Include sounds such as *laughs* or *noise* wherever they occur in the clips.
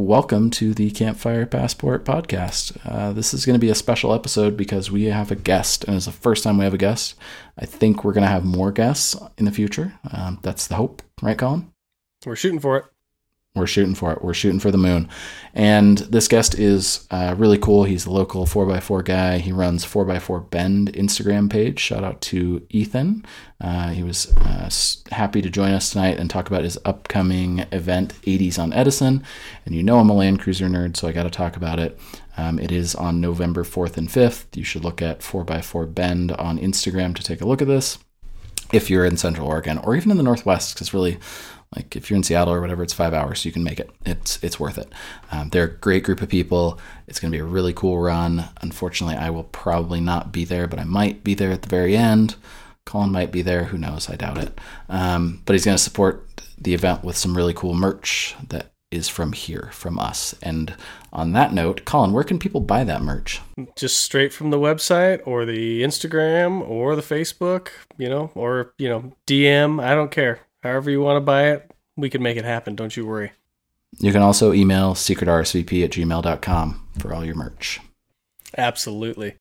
welcome to the Campfire Passport podcast. Uh, this is going to be a special episode because we have a guest, and it's the first time we have a guest. I think we're going to have more guests in the future. Um, that's the hope, right, Colin? We're shooting for it. We're shooting for it. We're shooting for the moon. And this guest is uh, really cool. He's a local 4x4 guy. He runs 4x4 Bend Instagram page. Shout out to Ethan. Uh, he was uh, happy to join us tonight and talk about his upcoming event, 80s on Edison. And you know I'm a Land Cruiser nerd, so I got to talk about it. Um, it is on November 4th and 5th. You should look at 4x4 Bend on Instagram to take a look at this if you're in Central Oregon or even in the Northwest, because really like if you're in Seattle or whatever, it's five hours, you can make it. It's it's worth it. Um, they're a great group of people. It's going to be a really cool run. Unfortunately, I will probably not be there, but I might be there at the very end. Colin might be there. Who knows? I doubt it. Um, but he's going to support the event with some really cool merch that is from here, from us. And on that note, Colin, where can people buy that merch? Just straight from the website or the Instagram or the Facebook, you know, or, you know, DM. I don't care however you want to buy it, we can make it happen. Don't you worry. You can also email secretsvp at gmail.com for all your merch. Absolutely.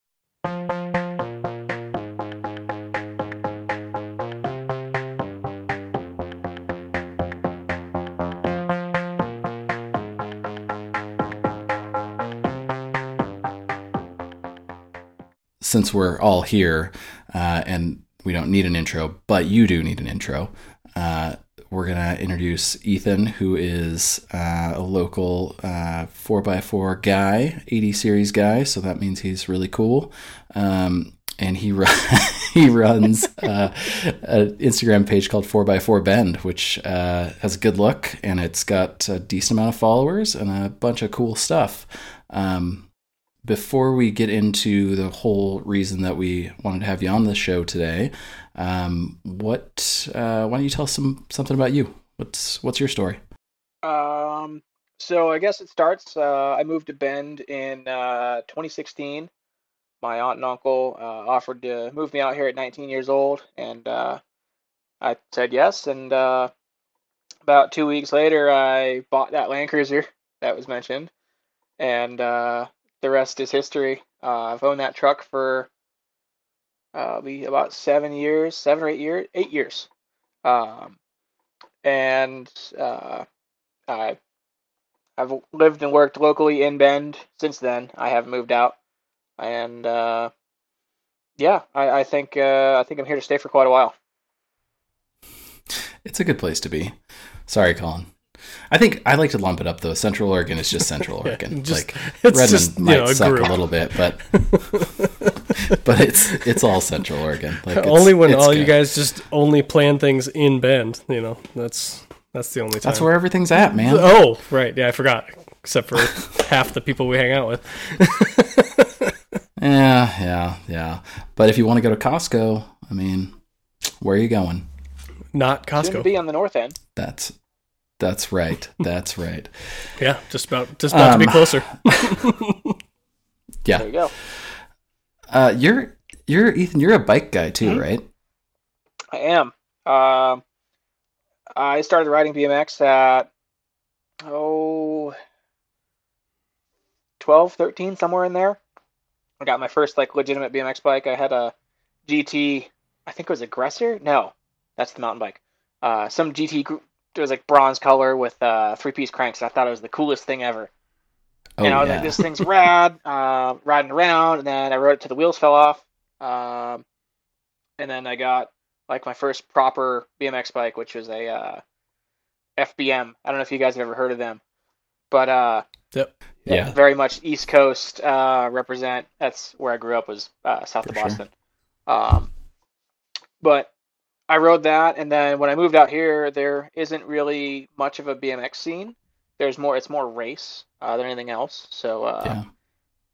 Since we're all here uh, and we don't need an intro, but you do need an intro, uh, we're going to introduce Ethan, who is uh, a local uh, 4x4 guy, 80 series guy. So that means he's really cool. Um, and he, run, *laughs* he runs uh, an Instagram page called 4x4 Bend, which uh, has a good look and it's got a decent amount of followers and a bunch of cool stuff. Um, before we get into the whole reason that we wanted to have you on the show today, um, what? Uh, why don't you tell us some something about you? What's what's your story? Um, so I guess it starts. Uh, I moved to Bend in uh, 2016. My aunt and uncle uh, offered to move me out here at 19 years old, and uh, I said yes. And uh, about two weeks later, I bought that Land Cruiser that was mentioned, and uh, the rest is history. I've owned that truck for uh, be about seven years, seven or eight years, eight years, um, and uh, I I've lived and worked locally in Bend since then. I have moved out, and uh, yeah, I, I think uh, I think I'm here to stay for quite a while. It's a good place to be. Sorry, Colin. I think I like to lump it up though. Central Oregon is just Central *laughs* Oregon. yeah, just, like Redmond *laughs* just, might know, a suck group. a little bit, but *laughs* but it's it's all Central Oregon. Like only when all good. you guys just only plan things in Bend. You know, that's that's the only time. That's where everything's at, man. Oh, right. Yeah, I forgot. Except for half the people we hang out with. yeah, yeah, yeah. But if you want to go to Costco, I mean, where are you going? Not Costco. Soon be on the north end. That's that's right. That's right. *laughs* yeah, just about just about um, to be um, closer. *laughs* yeah. There you go. Uh, you're you're Ethan. You're a bike guy too, mm-hmm. right? I am. Um, I started riding BMX at oh 12, 13, somewhere in there. I got my first like legitimate BMX bike. I had a GT. I think it was Aggressor. No, that's the mountain bike. Uh, some GT it was like bronze color with uh, three piece cranks. I thought it was the coolest thing ever. Oh, and I was yeah. like, this thing's rad, *laughs* uh, riding around. And then I rode it till the wheels fell off. Um, and then I got like my first proper BMX bike, which was a uh, FBM. I don't know if you guys have ever heard of them, but uh, yep. yeah, very much East Coast uh, represent. That's where I grew up was uh, south For of Boston. Sure. Um, but I rode that, and then when I moved out here, there isn't really much of a BMX scene. There's more. It's more race uh, than anything else. So uh, yeah.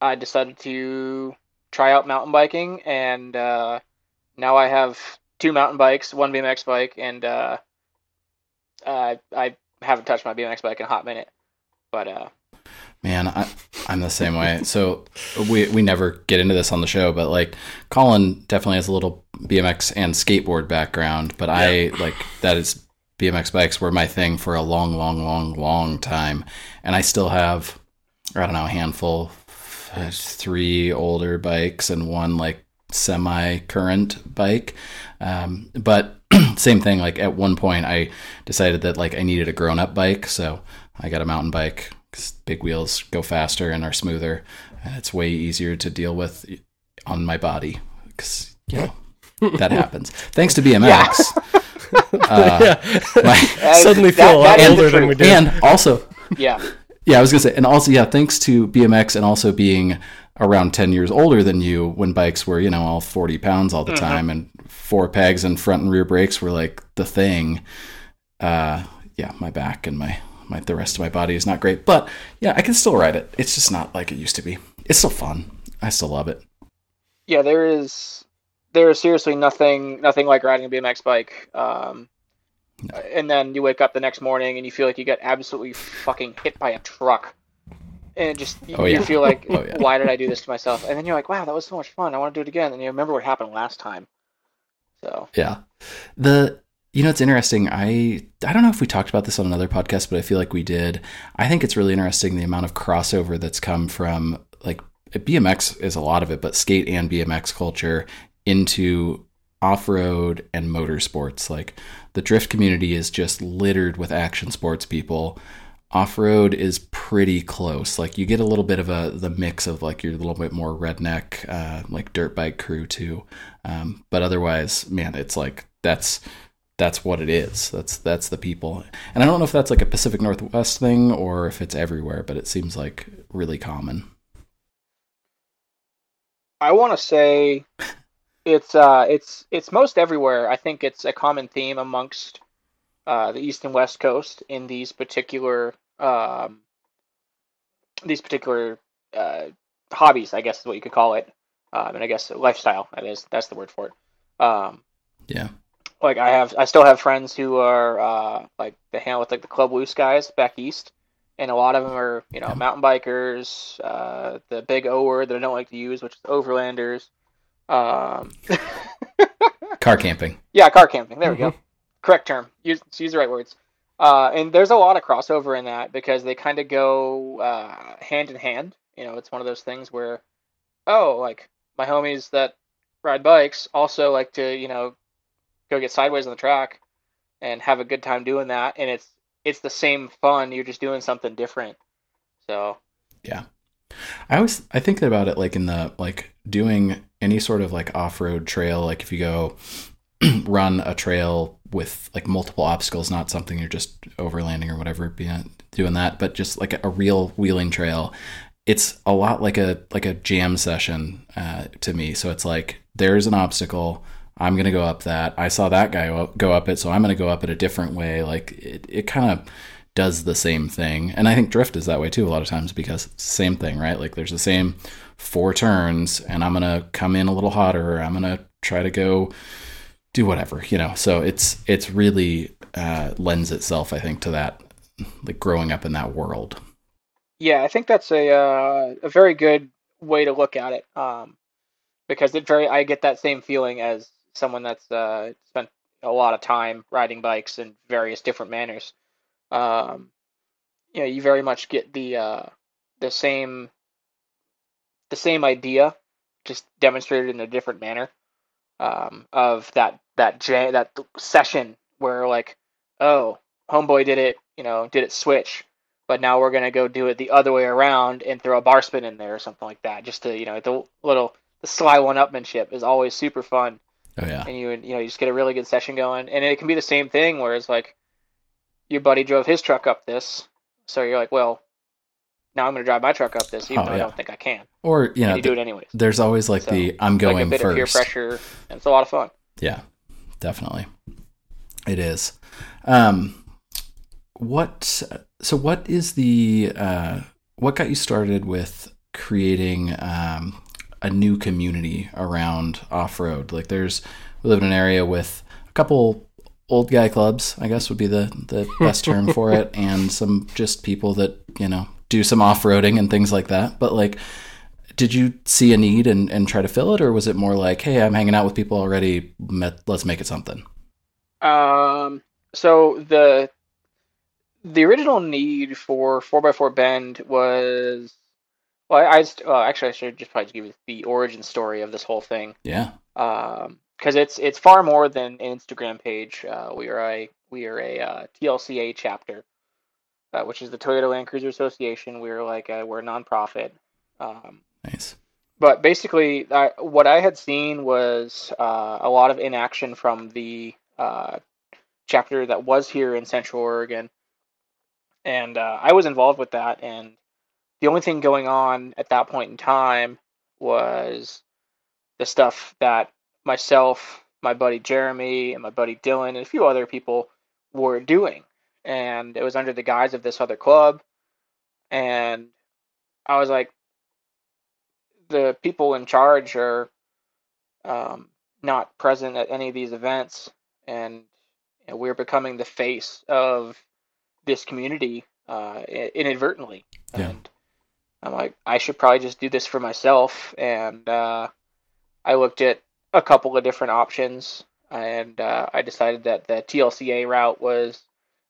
I decided to try out mountain biking, and uh, now I have two mountain bikes, one BMX bike, and uh, I I haven't touched my BMX bike in a hot minute. But uh, Man, I, I'm the same way. So we we never get into this on the show, but like Colin definitely has a little BMX and skateboard background, but yeah. I like that is BMX bikes were my thing for a long, long, long, long time, and I still have I don't know a handful, three older bikes and one like semi current bike. Um, but *clears throat* same thing. Like at one point, I decided that like I needed a grown up bike, so I got a mountain bike. Big wheels go faster and are smoother. And it's way easier to deal with on my body because you know that happens. *laughs* Thanks to BMX. Uh, *laughs* yeah. my, *laughs* suddenly feel that, a lot older than we did. And also, yeah, yeah, I was gonna say, and also, yeah, thanks to BMX and also being around 10 years older than you when bikes were, you know, all 40 pounds all the mm-hmm. time and four pegs and front and rear brakes were like the thing. Uh, yeah, my back and my, my, the rest of my body is not great, but yeah, I can still ride it. It's just not like it used to be. It's still fun. I still love it. Yeah, there is, there is seriously nothing, nothing like riding a BMX bike. Um, no. and then you wake up the next morning and you feel like you got absolutely fucking hit by a truck and just you, oh, yeah. you feel like *laughs* oh, yeah. why did i do this to myself and then you're like wow that was so much fun i want to do it again and you remember what happened last time so yeah the you know it's interesting i i don't know if we talked about this on another podcast but i feel like we did i think it's really interesting the amount of crossover that's come from like bmx is a lot of it but skate and bmx culture into off-road and motorsports like the drift community is just littered with action sports people off road is pretty close. Like you get a little bit of a the mix of like your little bit more redneck, uh, like dirt bike crew too. Um, but otherwise, man, it's like that's that's what it is. That's that's the people. And I don't know if that's like a Pacific Northwest thing or if it's everywhere, but it seems like really common. I want to say it's uh it's it's most everywhere. I think it's a common theme amongst uh, the east and west coast in these particular um, these particular uh, hobbies, I guess is what you could call it, um, and I guess lifestyle. That is that's the word for it. Um, yeah. Like I have, I still have friends who are uh, like they hang out with like the Club Loose guys back east, and a lot of them are you know mountain bikers. Uh, the big O word that I don't like to use, which is overlanders. Um, *laughs* car camping. Yeah, car camping. There mm-hmm. we go. Mm-hmm. Correct term. Use use the right words. Uh, and there's a lot of crossover in that because they kind of go uh, hand in hand. You know, it's one of those things where, oh, like my homies that ride bikes also like to, you know, go get sideways on the track and have a good time doing that. And it's it's the same fun. You're just doing something different. So yeah, I always I think about it like in the like doing any sort of like off road trail. Like if you go *clears throat* run a trail with like multiple obstacles, not something you're just overlanding or whatever, doing that, but just like a, real wheeling trail. It's a lot like a like a jam session uh, to me. So it's like there's an obstacle. I'm gonna go up that. I saw that guy go up it, so I'm gonna go up it a different way. Like it, it kind of does the same thing, and I think drift is that way too a lot of times because same thing, right? Like there's the same four turns, and I'm gonna come in a little hotter. I'm gonna try to go do whatever, you know. So it's it's really uh, lends itself, I think, to that like growing up in that world. Yeah, I think that's a uh, a very good way to look at it, um, because it very I get that same feeling as someone that's uh, spent a lot of time riding bikes in various different manners. Um, you know, you very much get the uh, the same the same idea, just demonstrated in a different manner um, of that that j that session where like, oh, homeboy did it, you know, did it switch, but now we're gonna go do it the other way around and throw a bar spin in there or something like that, just to you know the little the sly one upmanship is always super fun. Oh yeah. And you you know you just get a really good session going, and it can be the same thing where it's like, your buddy drove his truck up this, so you're like, well, now I'm going to drive my truck up this, even oh, though yeah. I don't think I can. Or you know, you do it anyways. There's always like so, the I'm going like a bit first. Of peer pressure, and it's a lot of fun. Yeah, definitely, it is. Um, what? So, what is the uh, what got you started with creating um, a new community around off road? Like, there's we live in an area with a couple old guy clubs, I guess would be the the *laughs* best term for it, and some just people that you know do some off roading and things like that. But like, did you see a need and, and try to fill it, or was it more like, hey, I'm hanging out with people already, let's make it something? Um, so the the original need for 4x4 Bend was well, I, I just, uh, actually I should just probably give you the origin story of this whole thing. Yeah. Um, because it's it's far more than an Instagram page. Uh, we are a we are a uh, TLCA chapter, uh, which is the Toyota Land Cruiser Association. We're like a, we're a nonprofit. Um, Nice. but basically, I, what I had seen was uh, a lot of inaction from the uh, chapter that was here in Central Oregon, and uh, I was involved with that. And the only thing going on at that point in time was the stuff that myself, my buddy Jeremy, and my buddy Dylan, and a few other people were doing, and it was under the guise of this other club, and I was like the people in charge are um, not present at any of these events, and you know, we're becoming the face of this community uh, inadvertently. Yeah. And I'm like, I should probably just do this for myself. And uh, I looked at a couple of different options, and uh, I decided that the TLCA route was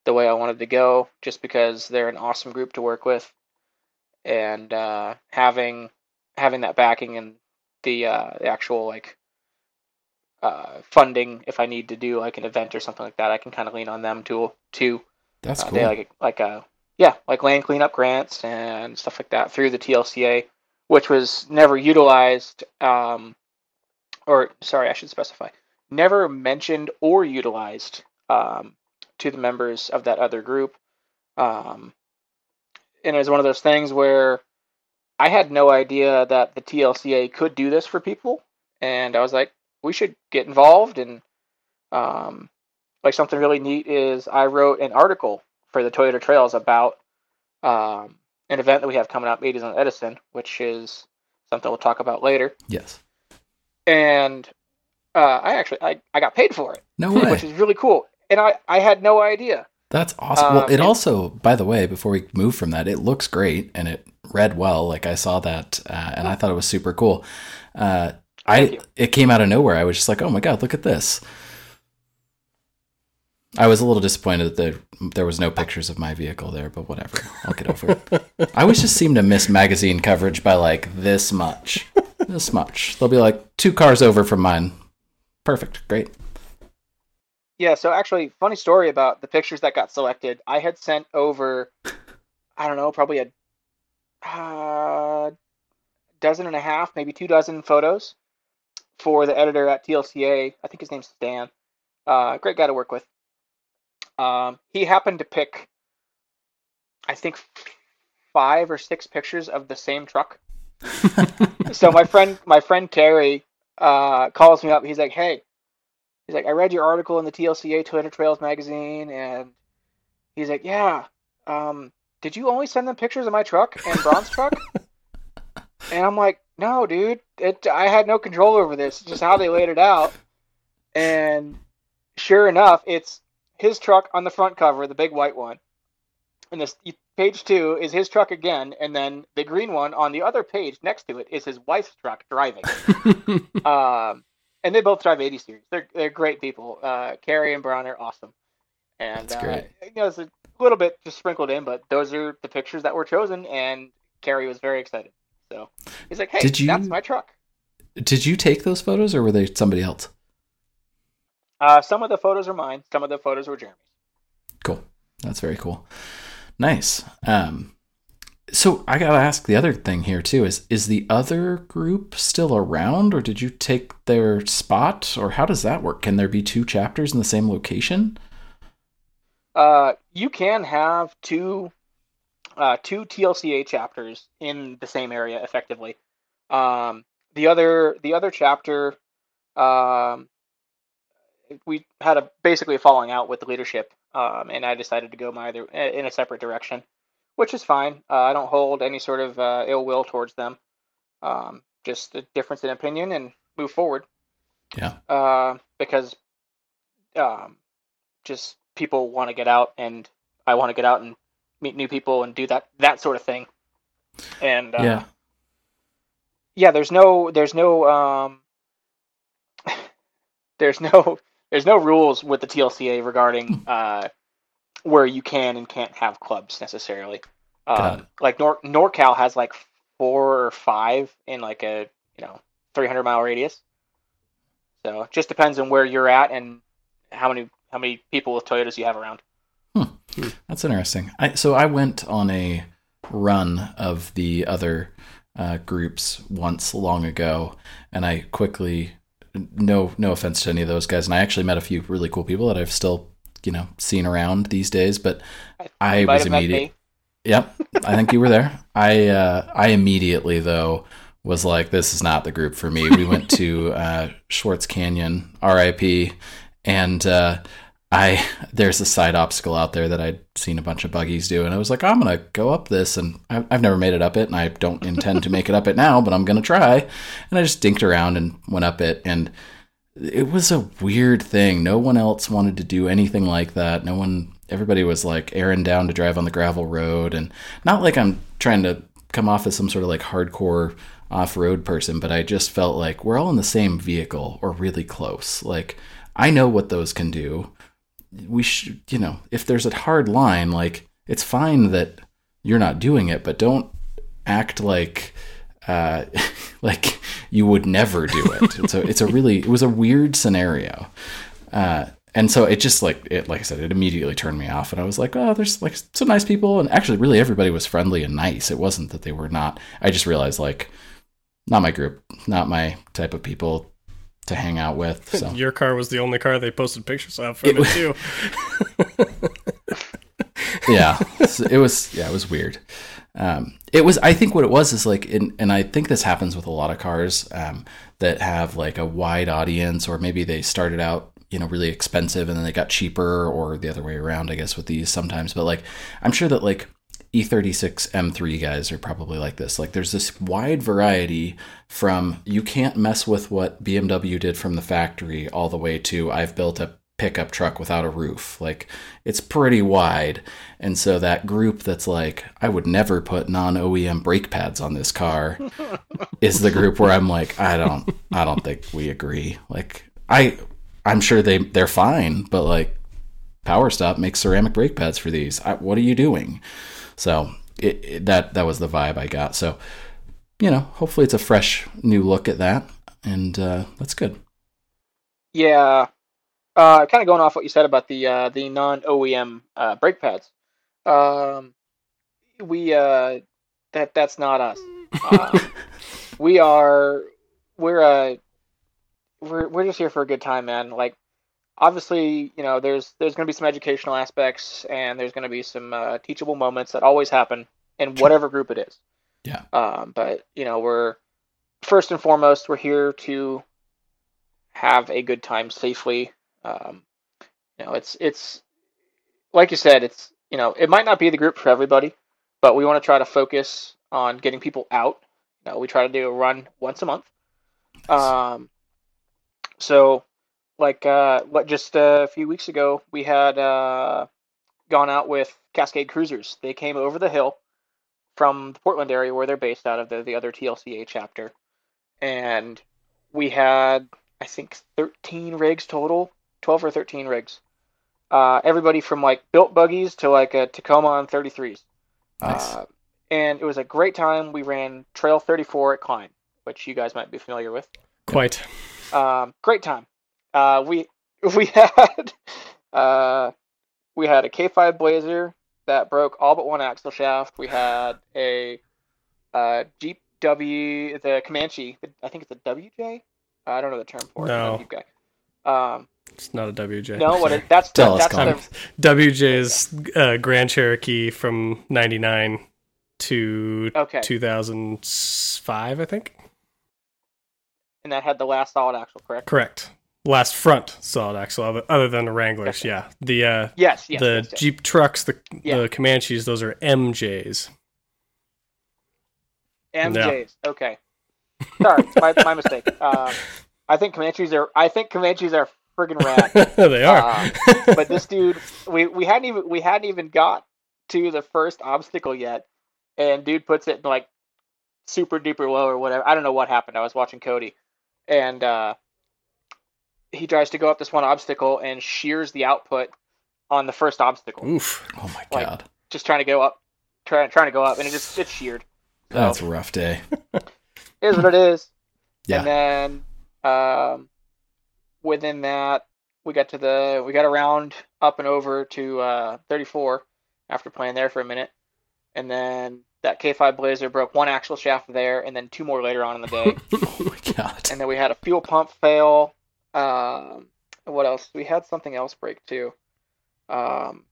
the way I wanted to go, just because they're an awesome group to work with, and uh, having having that backing and the uh, the actual like uh, funding if I need to do like an event or something like that, I can kind of lean on them to too. That's Uh, cool. They like like uh yeah like land cleanup grants and stuff like that through the TLCA, which was never utilized. Um, or sorry, I should specify, never mentioned or utilized um, to the members of that other group. Um, and it was one of those things where I had no idea that the TLCA could do this for people, and I was like, we should get involved. And um, like something really neat is I wrote an article for the Toyota Trails about um, an event that we have coming up, 80s on Edison, which is something we'll talk about later. yes. And uh, I actually I, I got paid for it, No way. which is really cool. And I, I had no idea. That's awesome. well, Um, it and- also, by the way, before we move from that, it looks great and it read well. Like I saw that, uh, and I thought it was super cool. Uh, I you. it came out of nowhere. I was just like, oh my god, look at this. I was a little disappointed that there, was no pictures of my vehicle there, but whatever. I'll get over it. I always just seem to miss magazine coverage by like this much. This much. They'll be like two cars over from mine. Perfect. Great. Yeah, so actually, funny story about the pictures that got selected. I had sent over, I don't know, probably a uh, dozen and a half, maybe two dozen photos for the editor at TLCA. I think his name's Stan. Uh, great guy to work with. Um, he happened to pick, I think, five or six pictures of the same truck. *laughs* so my friend, my friend Terry, uh, calls me up. He's like, "Hey." He's like, I read your article in the TLCA Toyota Trails magazine, and he's like, Yeah, um, did you only send them pictures of my truck and Braun's truck? and I'm like, No, dude, it. I had no control over this. It's just how they laid it out. And sure enough, it's his truck on the front cover, the big white one, and this page two is his truck again, and then the green one on the other page next to it is his wife's truck driving. *laughs* Um, and they both drive 80 series. They're they're great people. Uh, Carrie and Brown are awesome. And That's uh, you know, it's a little bit just sprinkled in, but those are the pictures that were chosen, and Carrie was very excited. So he's like, "Hey, Did you- that's my truck." Did you take those photos or were they somebody else? Uh, some of the photos are mine. Some of the photos were Jeremy's. Cool. That's very cool. Nice. Um, so I gotta ask the other thing here too is is the other group still around or did you take their spot or how does that work? Can there be two chapters in the same location? Uh, you can have two, uh, two TLCA chapters in the same area effectively. Um, the other, the other chapter, um, we had a basically a falling out with the leadership, um, and I decided to go my other in a separate direction, which is fine. Uh, I don't hold any sort of uh, ill will towards them. Um, just a difference in opinion and move forward. Yeah. Uh, because, um, just people want to get out, and I want to get out and meet new people and do that that sort of thing. And uh, yeah. yeah, there's no there's no um *laughs* there's no there's no rules with the TLCA Hmm. regarding uh, where you can and can't have clubs necessarily. Um, like Nor- NorCal has like four or five in like a you know 300 mile radius. So it just depends on where you're at and how many how many people with Toyotas you have around. That's interesting. I, so I went on a run of the other uh, groups once long ago, and I quickly, no no offense to any of those guys, and I actually met a few really cool people that I've still you know seen around these days, but I might was immediate. Yep, I think you were there. *laughs* I uh, I immediately though was like, this is not the group for me. We went to uh, Swartz Canyon, R.I.P. And uh, I there's a side obstacle out there that I'd seen a bunch of buggies do, and I was like, I'm gonna go up this, and I've, I've never made it up it, and I don't intend to make it up it now, but I'm gonna try. And I just dinked around and went up it, and it was a weird thing. No one else wanted to do anything like that. No one, everybody was like airing down to drive on the gravel road. And not like I'm trying to come off as some sort of like hardcore off road person, but I just felt like we're all in the same vehicle or really close. Like, I know what those can do. We should, you know, if there's a hard line, like, it's fine that you're not doing it, but don't act like, uh, *laughs* like you would never do it. *laughs* It's a, it's a really, it was a weird scenario. Uh, and so it just like it, like I said, it immediately turned me off, and I was like, oh, there's like some nice people, and actually, really, everybody was friendly and nice. It wasn't that they were not. I just realized like, not my group, not my type of people to hang out with. *laughs* So Your car was the only car they posted pictures of from It it, too. *laughs* yeah, So it was yeah, it was weird. Um, it was I think what it was is like, in, and I think this happens with a lot of cars um, that have like a wide audience, or maybe they started out you know really expensive and then they got cheaper, or the other way around, I guess with these sometimes. But like I'm sure that like E36 M3 guys are probably like this. Like there's this wide variety from you can't mess with what BMW did from the factory all the way to I've built a pickup truck without a roof. Like it's pretty wide. And so that group that's like I would never put non-OEM brake pads on this car *laughs* is the group where I'm like I don't I don't think we agree. Like I I'm sure they they're fine, but like Power Stop makes ceramic brake pads for these. I, what are you doing? So it, it, that that was the vibe I got. So you know, hopefully it's a fresh new look at that, and uh, that's good. Yeah, uh, kind of going off what you said about the uh, the non OEM uh, brake pads. Um, we uh, that that's not us. Uh, *laughs* we are we're uh we're we're just here for a good time, man. Like obviously, you know, there's there's going to be some educational aspects and there's going to be some uh, teachable moments that always happen in whatever group it is. Yeah. Um, but you know, we're first and foremost we're here to have a good time safely. Um, you know, it's it's like you said, it's you know, it might not be the group for everybody, but we want to try to focus on getting people out. You know, we try to do a run once a month. Um, so like uh, what just a few weeks ago, we had uh, gone out with Cascade Cruisers. They came over the hill from the Portland area where they're based out of the the other TLCA chapter, and we had I think 13 rigs total, 12 or 13 rigs. Uh, everybody from like built buggies to like a Tacoma on 33s. Nice. Uh, and it was a great time. We ran Trail 34 at Cline, which you guys might be familiar with. Quite. Um, great time. Uh, we *laughs* we had uh, we had a K5 Blazer that broke all but one axle shaft. We had a uh, Jeep W, the Comanche. I think it's a WJ. I don't know the term for it. I'm not a No. Jeep guy. Um, It's not a WJ. no, what it, *laughs* that's the, Tell us, that's Connor. the WJ's uh, Grand Cherokee from 99 to okay, 2005, I think. and that had the last solid axle, correct? Correct. Last front solid axle, other, other than the Wranglers. Yeah. The uh, Yes, yes. the yes, yes. Jeep trucks, the Yeah. the Comanches, those are MJs. MJs. Okay. Sorry, my, my mistake. Um, *laughs* I think Comanches are. I think Comanches are friggin' rad. *laughs* they are. Uh, but this dude, we, we hadn't even we hadn't even got to the first obstacle yet, and dude puts it in like super duper low or whatever. I don't know what happened. I was watching Cody, and uh, he tries to go up this one obstacle and shears the output on the first obstacle. Oof. Oh my Like- god. Just trying to go up, trying trying to go up, and it just it's sheared. That's a rough day. *laughs* is what it is. *laughs* Yeah. And then um, within that, we got to the we got around up and over to uh, 34 after playing there for a minute, and then that K5 Blazer broke one axle shaft there, and then two more later on in the day. *laughs* Oh my god. and then we had a fuel pump fail. Um, what else? We had something else break too. Um,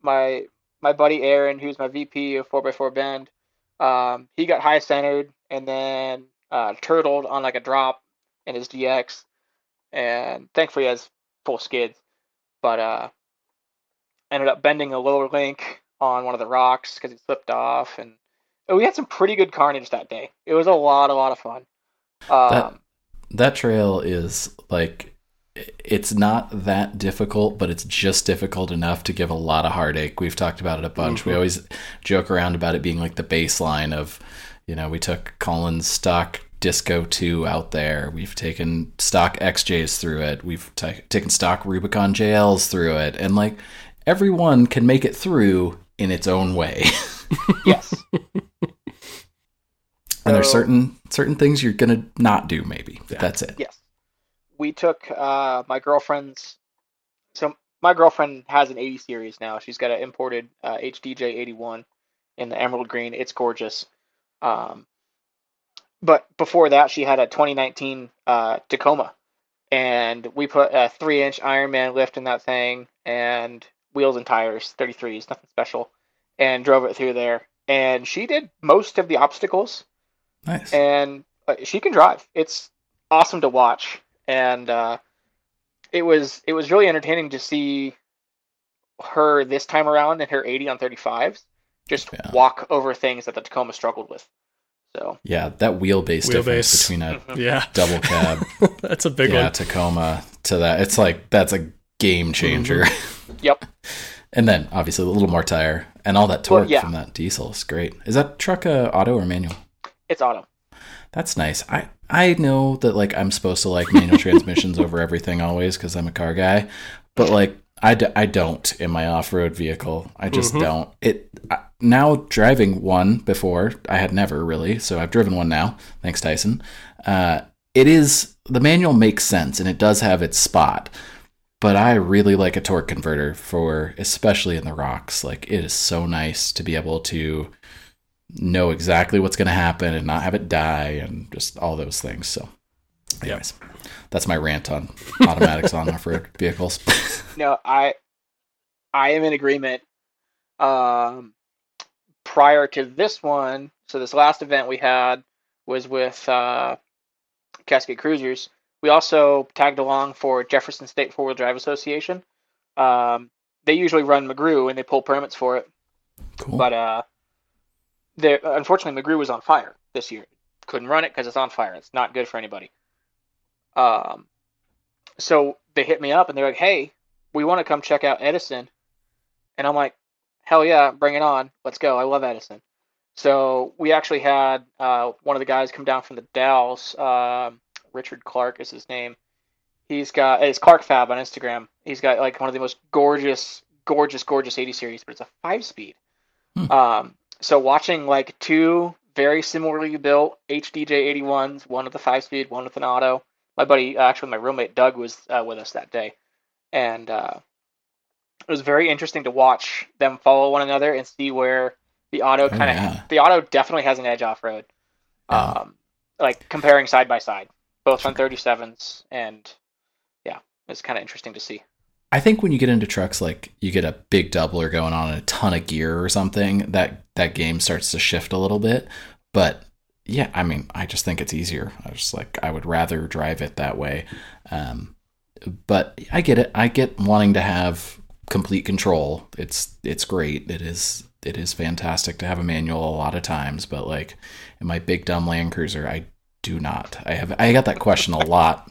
my my buddy Aaron, who's my VP of 4x4 Bend, um, he got high centered and then uh, turtled on like a drop in his DX, and thankfully he has full skids, but uh, ended up bending a lower link on one of the rocks because he slipped off, and we had some pretty good carnage that day. It was a lot, a lot of fun. Um, That- that trail is like it's not that difficult, but it's just difficult enough to give a lot of heartache. We've talked about it a bunch. We Mhm. always joke around about it being like the baseline of, you know, we took Colin's stock Disco 2 out there. We've taken stock XJs through it. We've ta taken stock Rubicon JLs through it. And like everyone can make it through in its own way. *laughs* yes. and there's certain certain things you're going to not do maybe. But Yeah. that's it. Yes. We took uh, my girlfriend's. So my girlfriend has an 80 series now. She's got an imported uh, HDJ 81 in the emerald green. It's gorgeous. Um, but before that, she had a 2019 uh, Tacoma, and we put a three-inch Ironman lift in that thing, and wheels and tires, 33s, nothing special, and drove it through there. And she did most of the obstacles Nice. and uh, she can drive. It's awesome to watch, and uh, it was it was really entertaining to see her this time around in her 80 on 35s just Yeah. walk over things that the Tacoma struggled with. So Yeah, that wheelbase, difference between a Yeah. *laughs* double cab, *laughs* That's a big yeah, one. Tacoma to that, it's like that's a game changer. *laughs* Yep. and then obviously a little more tire and all that Well, torque yeah. from that diesel is great. Is that truck uh, auto or manual? It's auto. That's nice. I I know that like I'm supposed to like manual transmissions *laughs* over everything always because I'm a car guy, but like I, d- I don't in my off road vehicle. I just Mhm. don't. It I, now driving one before I had never really, so I've driven one now. Thanks Tyson. Uh, it is the manual makes sense and it does have its spot, but I really like a torque converter for especially in the rocks. Like it is so nice to be able to know exactly what's going to happen and not have it die and just all those things. So, anyways, that's my rant on automatics on off-road vehicles. *laughs* No, I I am in agreement. Um, prior to this one, so this last event we had was with uh, Cascade Cruisers. We also tagged along for Jefferson State Four Wheel Drive Association. Um, they usually run McGrew and they pull permits for it, cool. but uh, there unfortunately McGrew was on fire this year. Couldn't run it because it's on fire. It's not good for anybody. Um, so they hit me up and they're like, "Hey, we want to come check out Edison," and I'm like, "Hell yeah, bring it on! Let's go! I love Edison." So we actually had uh, one of the guys come down from the Dalles. Um, Richard Clark is his name. He's got it's Clark Fab on Instagram. He's got like one of the most gorgeous, gorgeous, gorgeous 80 series, but it's a five speed. Hmm. Um, so watching like two very similarly built HDJ 81s, one with a five speed, one with an auto. My buddy, uh, actually my roommate Doug, was uh, with us that day, and uh, it was very interesting to watch them follow one another and see where the auto Oh, kind of yeah. the auto definitely has an edge off road. Yeah. Um, like comparing side by side, both on 37s, and yeah, it's kind of interesting to see. I think when you get into trucks, like you get a big doubler going on and a ton of gear or something, that that game starts to shift a little bit. But yeah, I mean, I just think it's easier. I just like I would rather drive it that way. Um, but I get it. I get wanting to have complete control. It's it's great. It is it is fantastic to have a manual a lot of times. But like in my big dumb Land Cruiser, I do not. I have I got that question a lot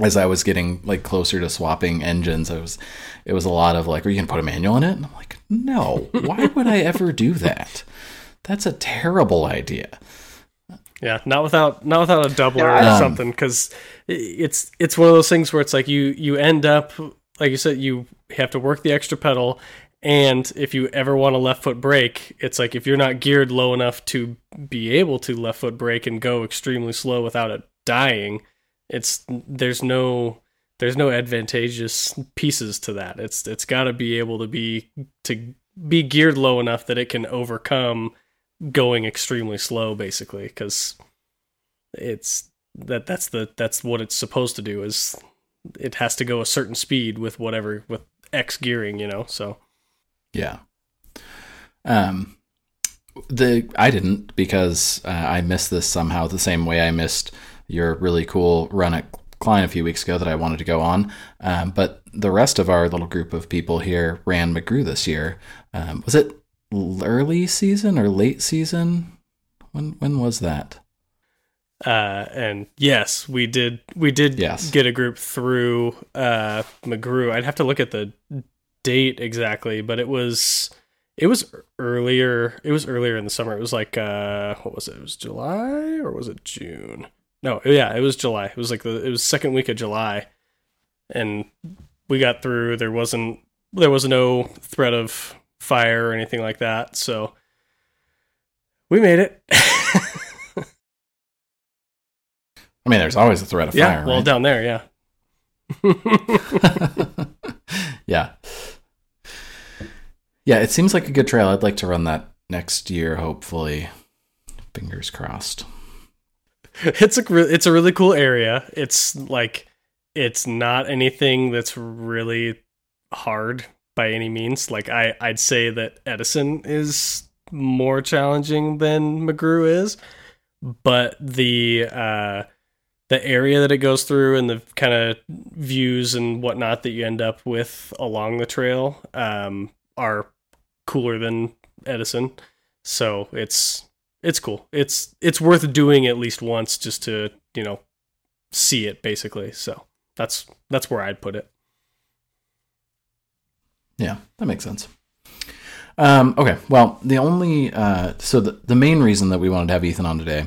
as I was getting like closer to swapping engines, I was it was a lot of like, are you gonna put a manual in it? And I'm like, no, *laughs* why would I ever do that? That's a terrible idea. Yeah, not without not without a doubler No, or Um, something because it's it's one of those things where it's like you you end up like you said you have to work the extra pedal and if you ever want a left foot brake it's like if you're not geared low enough to be able to left foot brake and go extremely slow without it dying it's there's no there's no advantageous pieces to that it's it's got to be able to be to be geared low enough that it can overcome going extremely slow basically because it's that that's the that's what it's supposed to do is it has to go a certain speed with whatever with x gearing you know so Yeah. Um, the I didn't because uh, I missed this somehow the same way I missed your really cool run at Cline a few weeks ago that I wanted to go on. Um, but the rest of our little group of people here ran McGrew this year. Um, was it early season or late season? When when was that? uh and yes we did we did Yes. get a group through uh mcgrew i'd have to look at the date exactly but it was it was earlier it was earlier in the summer it was like uh what was it it was july or was it june no yeah it was july it was like the it was second week of july and we got through there wasn't there was no threat of fire or anything like that so we made it *laughs* I mean, there's always a threat of yeah fire. well right? down there yeah *laughs* yeah. Yeah, it seems like a good trail. I'd like to run that next year, hopefully. Fingers crossed. It's a it's a really cool area. It's like it's not anything that's really hard by any means. Like I I'd say that Edison is more challenging than McGrew is, but the uh the area that it goes through and the kind of views and whatnot that you end up with along the trail um, are cooler than Edison. So it's it's cool. It's it's worth doing at least once just to you know see it basically. So that's that's where I'd put it. Yeah, that makes sense. Um, okay, well, the only uh, so the the main reason that we wanted to have Ethan on today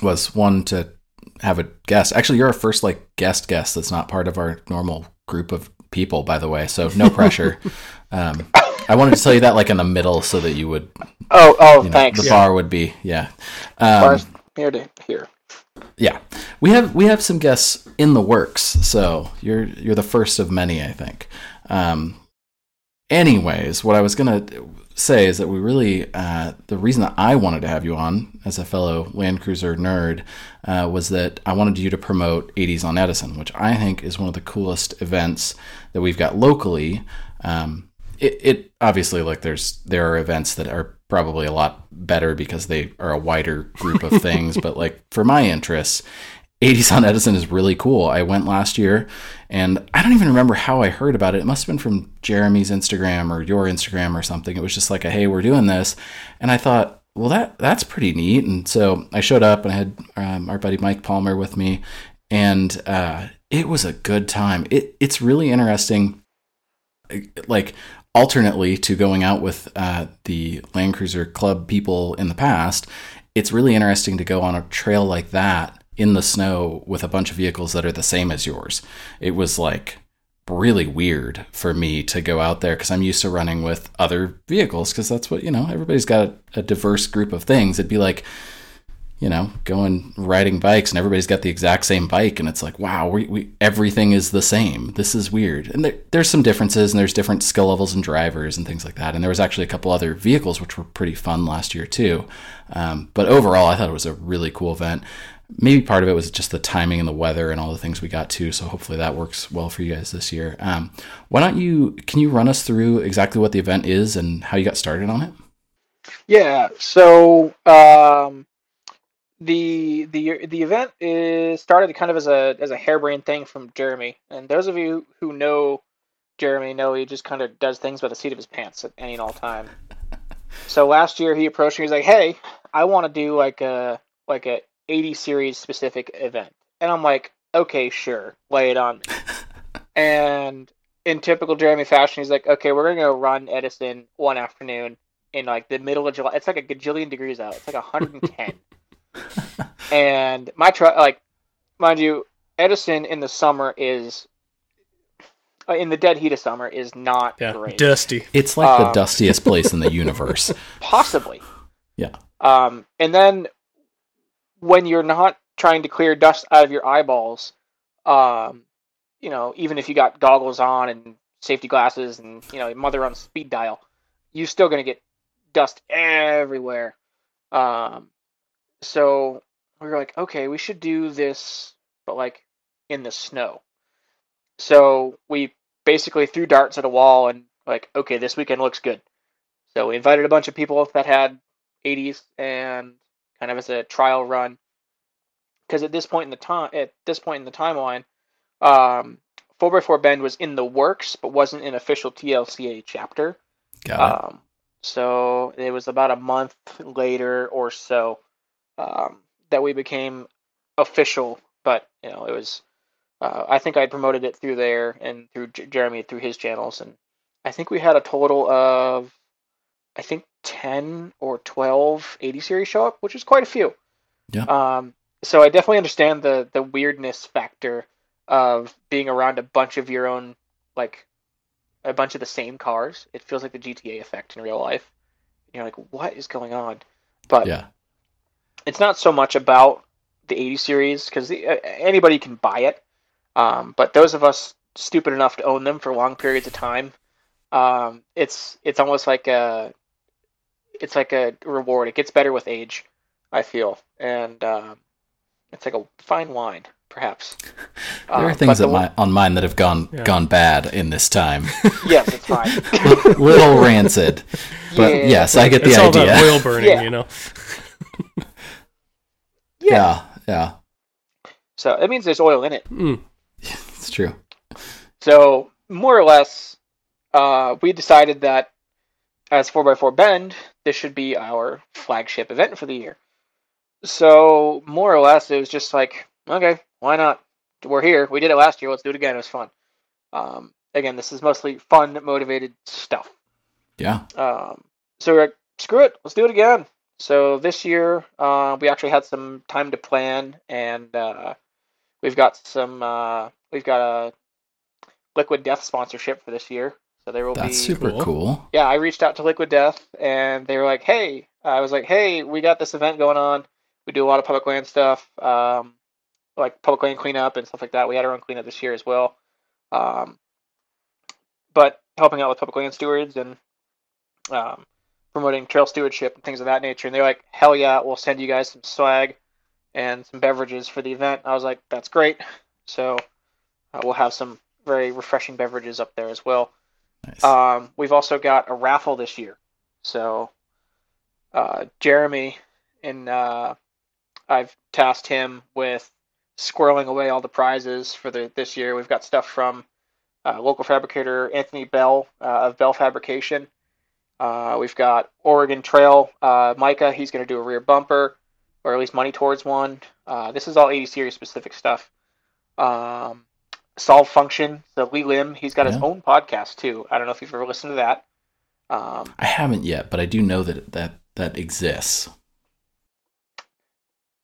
was one to have a guest. Actually, you're our first like guest guest that's not part of our normal group of people, by the way. So no pressure. *laughs* um, I wanted to tell you that like in the middle so that you would, Oh, oh, you know, thanks. the bar would be yeah. Um, here to here. yeah, we have we have some guests in the works, so you're you're the first of many, I think. Um, anyways, what I was gonna say is that we really uh, the reason that I wanted to have you on as a fellow Land Cruiser nerd uh, was that I wanted you to promote 80s on Edison, which I think is one of the coolest events that we've got locally. Um, it, it obviously like there's there are events that are probably a lot better because they are a wider group of *laughs* things, but like for my interests, 80s on Edison is really cool. I went last year and I don't even remember how I heard about it. It must have been from Jeremy's Instagram or your Instagram or something. It was just like a hey, we're doing this. And I thought, well that that's pretty neat. And so I showed up and I had um, our buddy Mike Palmer with me and uh, it was a good time. It it's really interesting like alternately to going out with uh, the Land Cruiser Club people in the past, it's really interesting to go on a trail like that in the snow with a bunch of vehicles that are the same as yours. It was like really weird for me to go out there because I'm used to running with other vehicles because that's what, you know, everybody's got a, a diverse group of things. It'd be like, you know, going riding bikes and everybody's got the exact same bike and it's like, wow, we, we everything is the same. This is weird. And there, there's some differences and there's different skill levels and drivers and things like that. And there was actually a couple other vehicles which were pretty fun last year too. Um, but overall, I thought it was a really cool event. Maybe part of it was just the timing and the weather and all the things we got to. So hopefully that works well for you guys this year. Um, why don't you? Can you run us through exactly what the event is and how you got started on it? Yeah. So um, the the the event is started kind of as a as a harebrained thing from Jeremy. And those of you who know Jeremy know he just kind of does things by the seat of his pants at any and all time. *laughs* So last year he approached me. He's like, "Hey, I want to do like a like a 80 series specific event," and I'm like, "Okay, sure, lay it on me." *laughs* and in typical Jeremy fashion, he's like, "Okay, we're gonna go run Edison one afternoon in like the middle of July. It's like a gajillion degrees out. It's like 110." *laughs* and my truck, like, mind you, Edison in the summer is, uh, in the dead heat of summer, is not Yeah, great. dusty. It's like the Um, dustiest place in the *laughs* universe. Possibly. Yeah. Um, and then when you're not trying to clear dust out of your eyeballs, um, you know, even if you got goggles on and safety glasses and you know mother on speed dial, you're still gonna get dust everywhere. Um, so we were like, okay, we should do this, but like in the snow. So we basically threw darts at a wall and like, okay, this weekend looks good. So we invited a bunch of people that had 80s and kind of as a trial run. Because at this point in the time, at this point in the timeline, um, 4x4 Bend was in the works, but wasn't an official TLCA chapter. Got it. Um, so it was about a month later or so um, that we became official. But you know, it was. Uh, I think I promoted it through there and through J- Jeremy through his channels, and I think we had a total of, I think ten or 12 80 series show up, which is quite a few. Yeah. Um. So I definitely understand the the weirdness factor of being around a bunch of your own like a bunch of the same cars. It feels like the GTA effect in real life. You're like, what is going on? But Yeah. It's not so much about the 80 series because anybody can buy it. Um, but those of us stupid enough to own them for long periods of time, um, it's it's almost like a it's like a reward. It gets better with age, I feel, and um, it's like a fine wine, perhaps. *laughs* There are Uh, things the- my, on mine that have gone Yeah. gone bad in this time. *laughs* yes, it's fine. *laughs* Little rancid, but Yeah. yes, I get the It's all idea. that oil burning, Yeah. you know. Yeah, yeah, So it means there's oil in it. Mm. *laughs* it's true. So more or less, uh, we decided that as 4x4 Bend, this should be our flagship event for the year. So more or less, it was just like, okay, why not? We're here. We did it last year. Let's do it again. It was fun. Um, again, this is mostly fun, motivated stuff. Yeah, Um, so we're like, screw it, let's do it again. So this year, uh, we actually had some time to plan, and uh, we've got some, uh, we've got a Liquid Death sponsorship for this year. So there will that's be. super Cool. cool. Yeah, I reached out to Liquid Death, and they were like, "Hey," I was like, "Hey, we got this event going on. We do a lot of public land stuff, um, like public land cleanup and stuff like that. We had our own cleanup this year as well, um, but helping out with public land stewards and um, promoting trail stewardship and things of that nature." And they're like, "Hell yeah, we'll send you guys some swag and some beverages for the event." I was like, "That's great." So uh, we'll have some very refreshing beverages up there as well. Nice. Um, we've also got a raffle this year. So, uh, Jeremy and uh, I've tasked him with squirreling away all the prizes for the this year. We've got stuff from uh, local fabricator Anthony Bell uh, of Bell Fabrication. Uh, we've got Oregon Trail uh, Micah. He's going to do a rear bumper, or at least money towards one. Uh, this is all 80 series specific stuff. Um, Solve Function, so Lee Lim, he's got his own podcast too. I don't know if you've ever listened to that. Um, I haven't yet, but I do know that that that exists.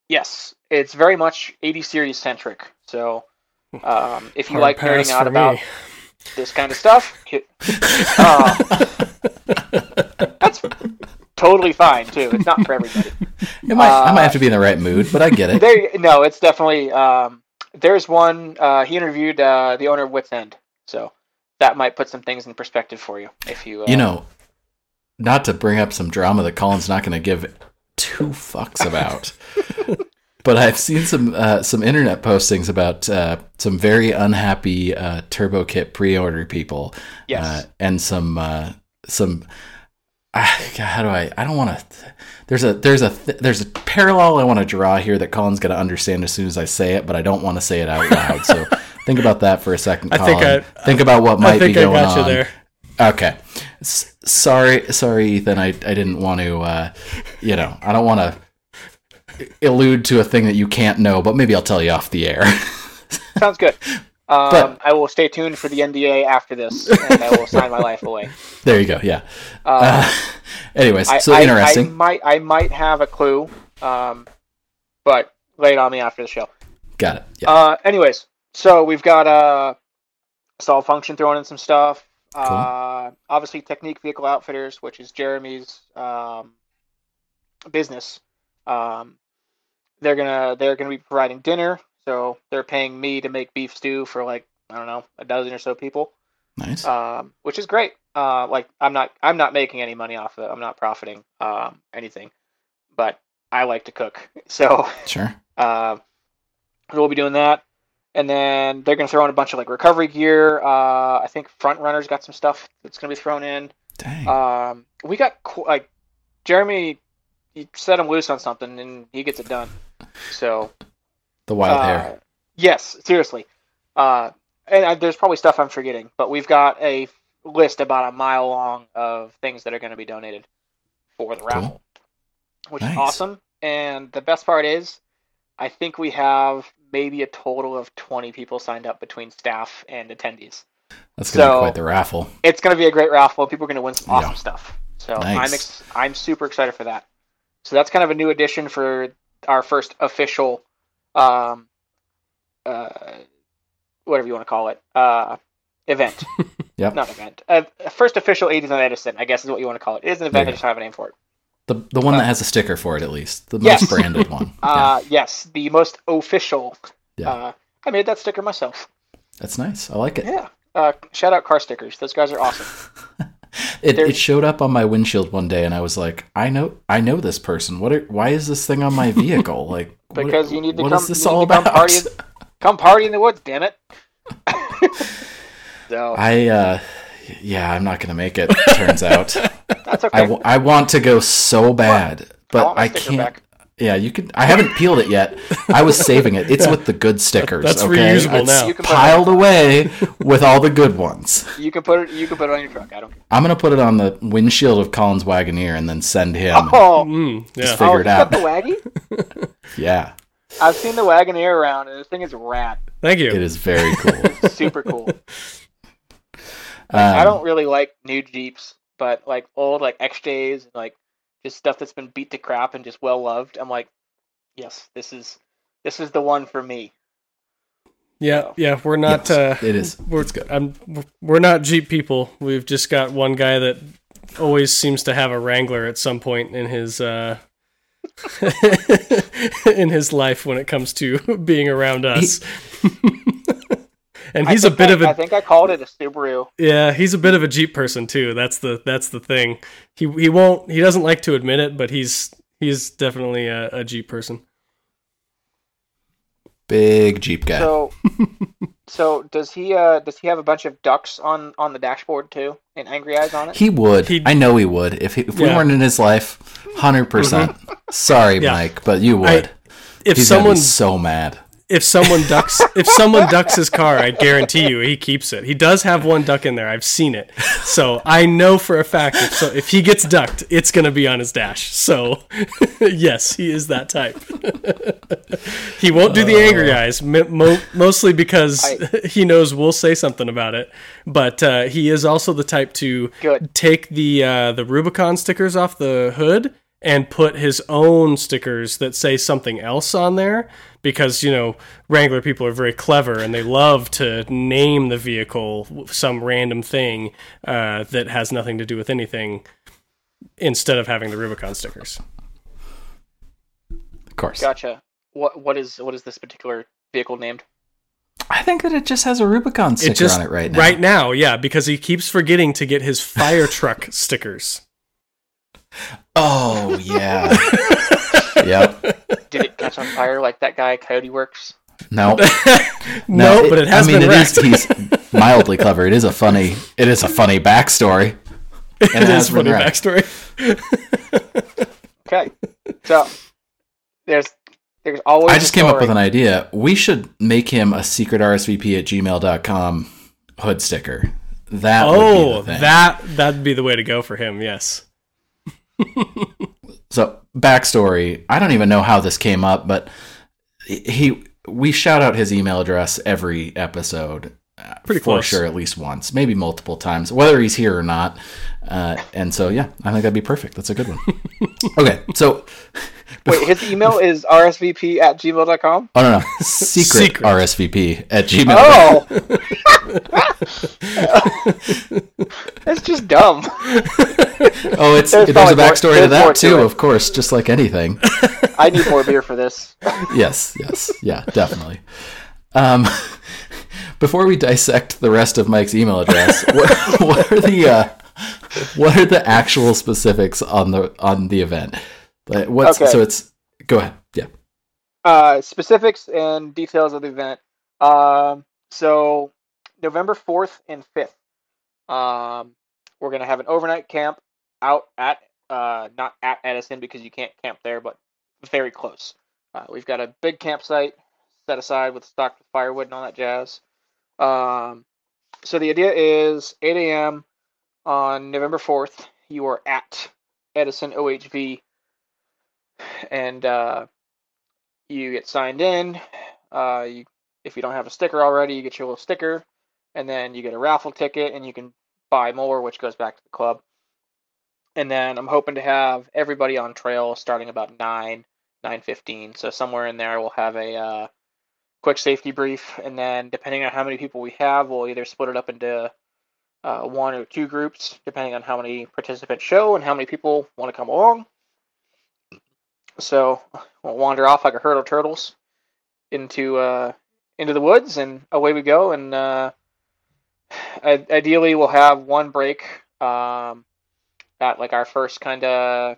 yes, it's very much 80 series centric. So um, if you Hard like pass nerding out for about me. this kind of stuff, hit, uh, that's *laughs* totally fine too. It's not for everybody. *laughs* Might, I might Uh, have to be in the right mood, but I get it. There, no, it's definitely. Um, there's one. Uh, he interviewed uh, the owner of Wits End, so that might put some things in perspective for you. If you, uh, You know, not to bring up some drama that Colin's not going to give two fucks about, *laughs* but I've seen some uh, some internet postings about uh, some very unhappy uh, Turbo Kit pre-order people, yes, uh, and some uh, some. Ah, God, how do I? I don't want to. There's a there's a there's a parallel I want to draw here that Colin's going to understand as soon as I say it, but I don't want to say it out loud. So *laughs* think about that for a second, I Colin. think I- think about what might I think be I going got you on. there. Okay. S- sorry, sorry, Ethan. I, I didn't want to, uh, you know, I don't want to allude to a thing that you can't know, but maybe I'll tell you off the air. sounds good. *laughs* Um, But- I will stay tuned for the NDA after this, and I will *laughs* sign my life away. there you go. Yeah. Uh, Uh, *laughs* anyways, I, so I- interesting. I might, I might have a clue, um, but lay it on me after the show. Got it. Yeah. Uh, anyways, so we've got uh, solve function throwing in some stuff. Uh, obviously Technique Vehicle Outfitters, which is Jeremy's um, business. Um, they're gonna they're gonna be providing dinner, so they're paying me to make beef stew for like I don't know a dozen or so people, nice. um, which is great. Uh, like I'm not I'm not making any money off of it. I'm not profiting um, anything, but I like to cook, *laughs* so sure. uh, we'll be doing that. And then they're going to throw in a bunch of like recovery gear. Uh, I think Front Runner's got some stuff that's going to be thrown in. Dang. Um, we got qu- like Jeremy, you set him loose on something and he gets it done. So the wild uh, hair. Yes, seriously. Uh, and I, there's probably stuff I'm forgetting, but we've got a list about a mile long of things that are going to be donated for the raffle, which Nice. is awesome. And the best part is, I think we have maybe a total of 20 people signed up between staff and attendees. That's gonna so- be quite the raffle. It's going to be a great raffle. People are going to win some awesome Yeah. stuff. So Nice. I'm ex- I'm super excited for that. So that's kind of a new addition for our first official, um, uh, whatever you want to call it, uh, event. *laughs* Yep. Not event. Uh, first official 80s on Edison, I guess is what you want to call it. It is an event. I just don't have a name for it. The the one that has a sticker for it at least. The Yes. most branded one. *laughs* yeah. Uh, yes, the most official. Yeah. Uh, I made that sticker myself. That's nice. I like it. Yeah. Uh, shout out car stickers. Those guys are awesome. *laughs* It, it showed up on my windshield one day, and I was like, I know, I know this person. What? Are, why is this thing on my vehicle? Like, what- Because you need to what come. is this all to come? Party, *laughs* come party in the woods, damn it. *laughs* so I, uh, yeah, I'm not gonna make it. Turns *laughs* out, that's okay. I, w- I want to go so bad, I but want my I, can't. back. Yeah, you could. I haven't peeled it yet. I was saving it. It's with the good stickers. That's okay? reusable It's now. You can piled away with all the good ones. You can put it. You can put it on your truck. I don't care. I'm gonna put it on the windshield of Colin's Wagoneer and then send him. Oh, Mm, yeah. figure oh, it you out. got the waggy? Yeah, I've seen the Wagoneer around, and this thing is rad. Thank you. it is very cool. *laughs* It's super cool. *laughs* Um, I don't really like new Jeeps, but like old like XJs and like just stuff that's been beat to crap and just well loved. I'm like, yes, this is this is the one for me. Yeah, yeah. We're not. yes, Uh, it is. we're I'm, we're not Jeep people. We've just got one guy that always seems to have a Wrangler at some point in his uh, *laughs* in his life when it comes to *laughs* being around us. *laughs* and he's a bit I- of a I think I called it a Subaru. yeah, he's a bit of a Jeep person too. That's the that's the thing. He he won't he doesn't like to admit it, but he's he's definitely a, a Jeep person. Big Jeep guy. So, *laughs* so does he? Uh, does he have a bunch of ducks on on the dashboard too, and angry eyes on it? he would. He'd- I know he would. If he, if we weren't in his life, hundred percent. *laughs* Sorry, Yeah. Mike, but you I- would. If He's someone be so mad. If someone ducks if someone ducks his car, I guarantee you he keeps it. He does have one duck in there. I've seen it. So I know for a fact if so if he gets ducked, it's gonna be on his dash. So *laughs* yes, he is that type. *laughs* he won't do the angry eyes, mo- mo- mostly because I- *laughs* he knows we'll say something about it. But uh, he is also the type to Good. take the uh, the Rubicon stickers off the hood and put his own stickers that say something else on there because you know Wrangler people are very clever and they love to name the vehicle some random thing uh, that has nothing to do with anything instead of having the Rubicon stickers. Of course. Gotcha. What what is what is this particular vehicle named? I think that it just has a Rubicon sticker it just on it right now. right now, yeah, because he keeps forgetting to get his fire truck *laughs* stickers. Oh yeah. *laughs* yep. Did it catch on fire like that guy Coyote Works? No. *laughs* No, but it has I mean, been it is- wrecked. He's *laughs* mildly clever. It is a funny. It is a funny backstory. And it has is funny wrecked. backstory. Okay, so there's there's always. I just came up with an idea. We should make him a secret RSVP at gmail.com hood sticker. That would be Oh, the thing. that that'd be the way to go for him. Yes. *laughs* So backstory. I don't even know how this came up, but he we shout out his email address every episode, Pretty for close. sure at least once, maybe multiple times, whether he's here or not. Uh, and so, yeah, I think that'd be perfect. That's a good one. *laughs* okay, so *laughs* Wait, his email is rsvp at gmail.com? oh no, no, *laughs* secret, Secret. RSVP at Gmail. Oh! That's just dumb. Oh, it's There's there's, a probably more- backstory to that too, it. of course, just like anything. I need more beer for this. yes, yes, yeah, definitely. Um, before we dissect the rest of Mike's email address, *laughs* what, what are the uh, what are the actual specifics on the on the event? Like, what's Okay. so it's go ahead, yeah. uh, specifics and details of the event. Um, so November fourth and fifth, um, we're gonna have an overnight camp out at uh, not at Edison because you can't camp there, but very close. Uh, we've got a big campsite set aside with stocked firewood and all that jazz. Um, so the idea is 8 a.m. on November 4th. You are at Edison OHV, and uh, you get signed in. Uh, you, if you don't have a sticker already, you get your little sticker, and then you get a raffle ticket, and you can buy more, which goes back to the club. And then I'm hoping to have everybody on trail starting about nine, nine fifteen. So somewhere in there, we'll have a uh, quick safety brief, and then depending on how many people we have, we'll either split it up into uh, one or two groups, depending on how many participants show and how many people want to come along. So we'll wander off like a herd of turtles into uh, into the woods, and away we go. And uh, ideally, we'll have one break um, at like our first kind of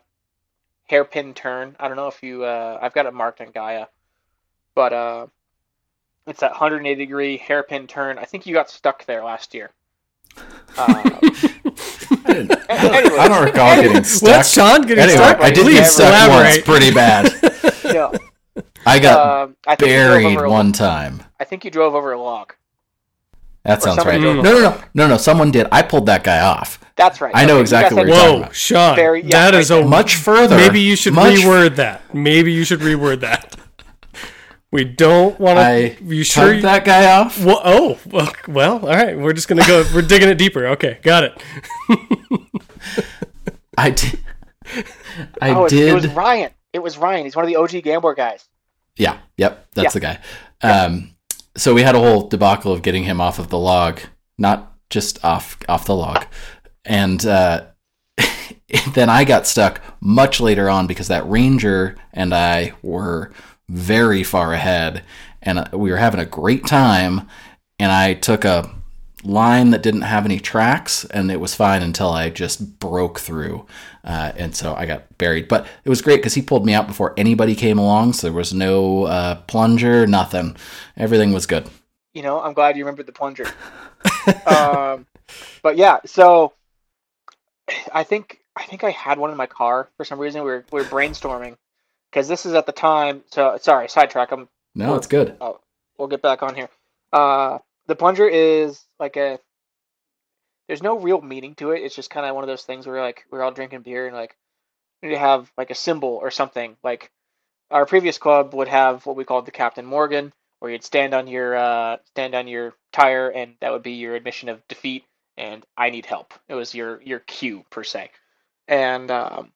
hairpin turn. I don't know if you. Uh, I've got it marked on Gaia, but uh, it's that 180 degree hairpin turn. I think you got stuck there last year. Uh, I, didn't, Anyways. I don't recall getting stuck. What's Sean getting Anyway, stuck? I did Please get stuck once, pretty bad. *laughs* yeah. I got Um, I think you drove buried over a- one time. I think you drove over a log. That Or sounds right. No, no, no, no, no. Someone did. I pulled that guy off. That's right. I know Okay, exactly guys what you're talking Whoa, about. Sean. Very- yeah, that right is a Much further. Maybe you should much reword that. Maybe you should reword that. We don't want to. You sure? tugged that guy off. Well, oh, well, well, all right. We're just gonna go. *laughs* We're digging it deeper. Okay, got it. *laughs* I did. I Oh, it, did. it was Ryan. It was Ryan. He's one of the OG Gambler guys. Yeah, yep, that's Yeah. the guy. Um, so we had a whole debacle of getting him off of the log, not just off off the log, and uh, *laughs* then I got stuck much later on because that ranger and I were very far ahead, and uh, we were having a great time, and I took a line that didn't have any tracks and it was fine until I just broke through uh, and so I got buried but it was great because he pulled me out before anybody came along so there was no uh, plunger nothing everything was good You know, I'm glad you remembered the plunger. *laughs* um, but yeah, so I think I think I had one in my car for some reason. We were we were brainstorming because this is at the time. So sorry, sidetrack. I'm no it's good we'll get back on here. Uh, the plunger is like a. There's no real meaning to it. It's just kind of one of those things where like we're all drinking beer and like we need to have like a symbol or something. Like our previous club would have what we called the Captain Morgan, where you'd stand on your uh, stand on your tire and that would be your admission of defeat and I need help. It was your your cue per se, and um,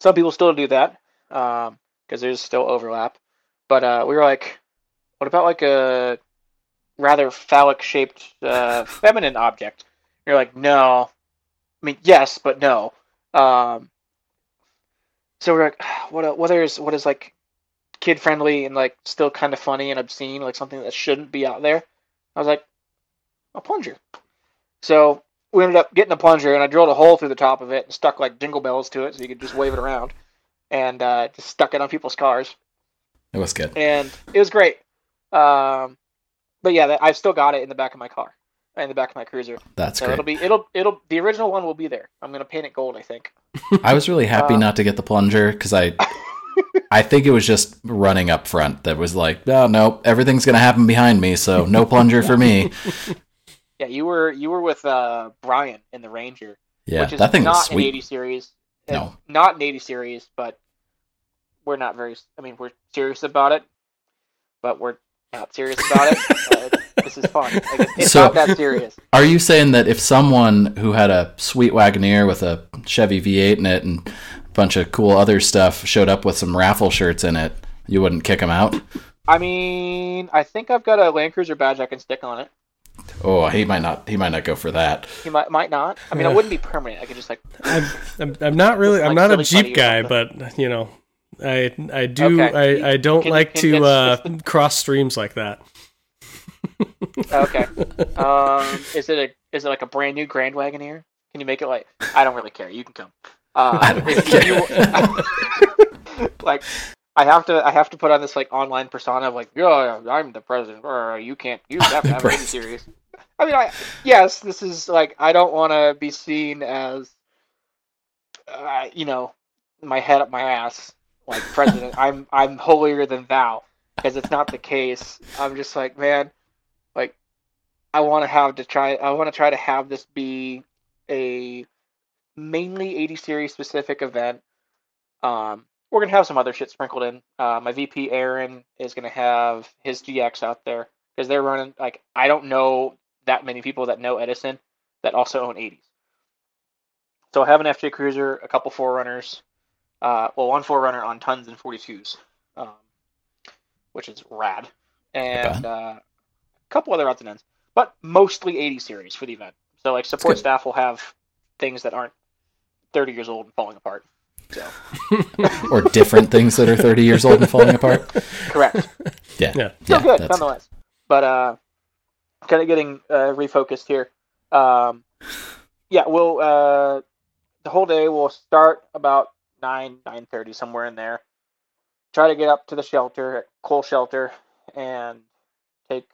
some people still do that because there's still overlap. But uh, we were like, what about like a rather phallic shaped uh, *laughs* feminine object? You're like, no. I mean, yes, but no. Um, so we're like, *sighs* what? What is what is like kid friendly and like still kind of funny and obscene, like something that shouldn't be out there? I was like, a plunger. So we ended up getting a plunger, and I drilled a hole through the top of it and stuck like jingle bells to it, so you could just wave it around, and uh, just stuck it on people's cars it was good and it was great. Um, but yeah, I've still got it in the back of my car, in the back of my cruiser. that's So great it'll be it'll it'll the original one will be there. I'm gonna paint it gold, I think. *laughs* I was really happy Uh, not to get the plunger because I *laughs* I think it was just running up front that was like oh no everything's gonna happen behind me so no plunger for me *laughs* Yeah, you were you were with uh, Brian in the Ranger, yeah which is that thing not was an sweet 80 series. No. not an 80 series, but we're not very. I mean, we're serious about it, but we're not serious about it. *laughs* Uh, This is fun. Like, it's it's So- not that serious. Are you saying that if someone who had a sweet Wagoneer with a Chevy V8 in it and a bunch of cool other stuff showed up with some raffle shirts in it, you wouldn't kick them out? I mean, I think I've got a Land Cruiser badge I can stick on it. Oh, he might not. He might not go for that. He might might not. I mean, it wouldn't be permanent. I could just like I'm, I'm, I'm not really. I'm Like not a Jeep guy, but you know, I I do. Okay. I, I don't Can- like can- to uh, cross streams like that. okay. *laughs* Um, is it a is it like a brand new Grand Wagoneer? Can you make it like? I don't really care. You can come. Uh, I don't care. you- *laughs* like, I have to I have to put on this like online persona of like, yeah, I'm the president, or you can't you have to have serious. I mean, I yes, this is like I don't want to be seen as, uh, you know, my head up my ass like president. *laughs* I'm I'm holier than thou because it's not the case. I'm just like, man, like I want to have to try. I want to try to have this be a mainly 80 series specific event. Um, we're gonna have some other shit sprinkled in. Uh, my VP Aaron is gonna have his GX out there because they're running. Like I don't know that many people that know Edison that also own 80s. So I have an FJ Cruiser, a couple 4Runners, uh, well, one 4Runner on tons and 42s, um, which is rad, and bad. uh, a couple other odds and ends, but mostly 80 series for the event. So like support staff will have things that aren't 30 years old and falling apart. So *laughs* Or different things that are 30 years old and falling apart. *laughs* correct. *laughs* Yeah. Yeah. Still good that's- nonetheless. But uh, kind of getting uh, refocused here. Um, yeah, we'll uh, the whole day will start about nine nine thirty somewhere in there. Try to get up to the shelter, coal shelter, and take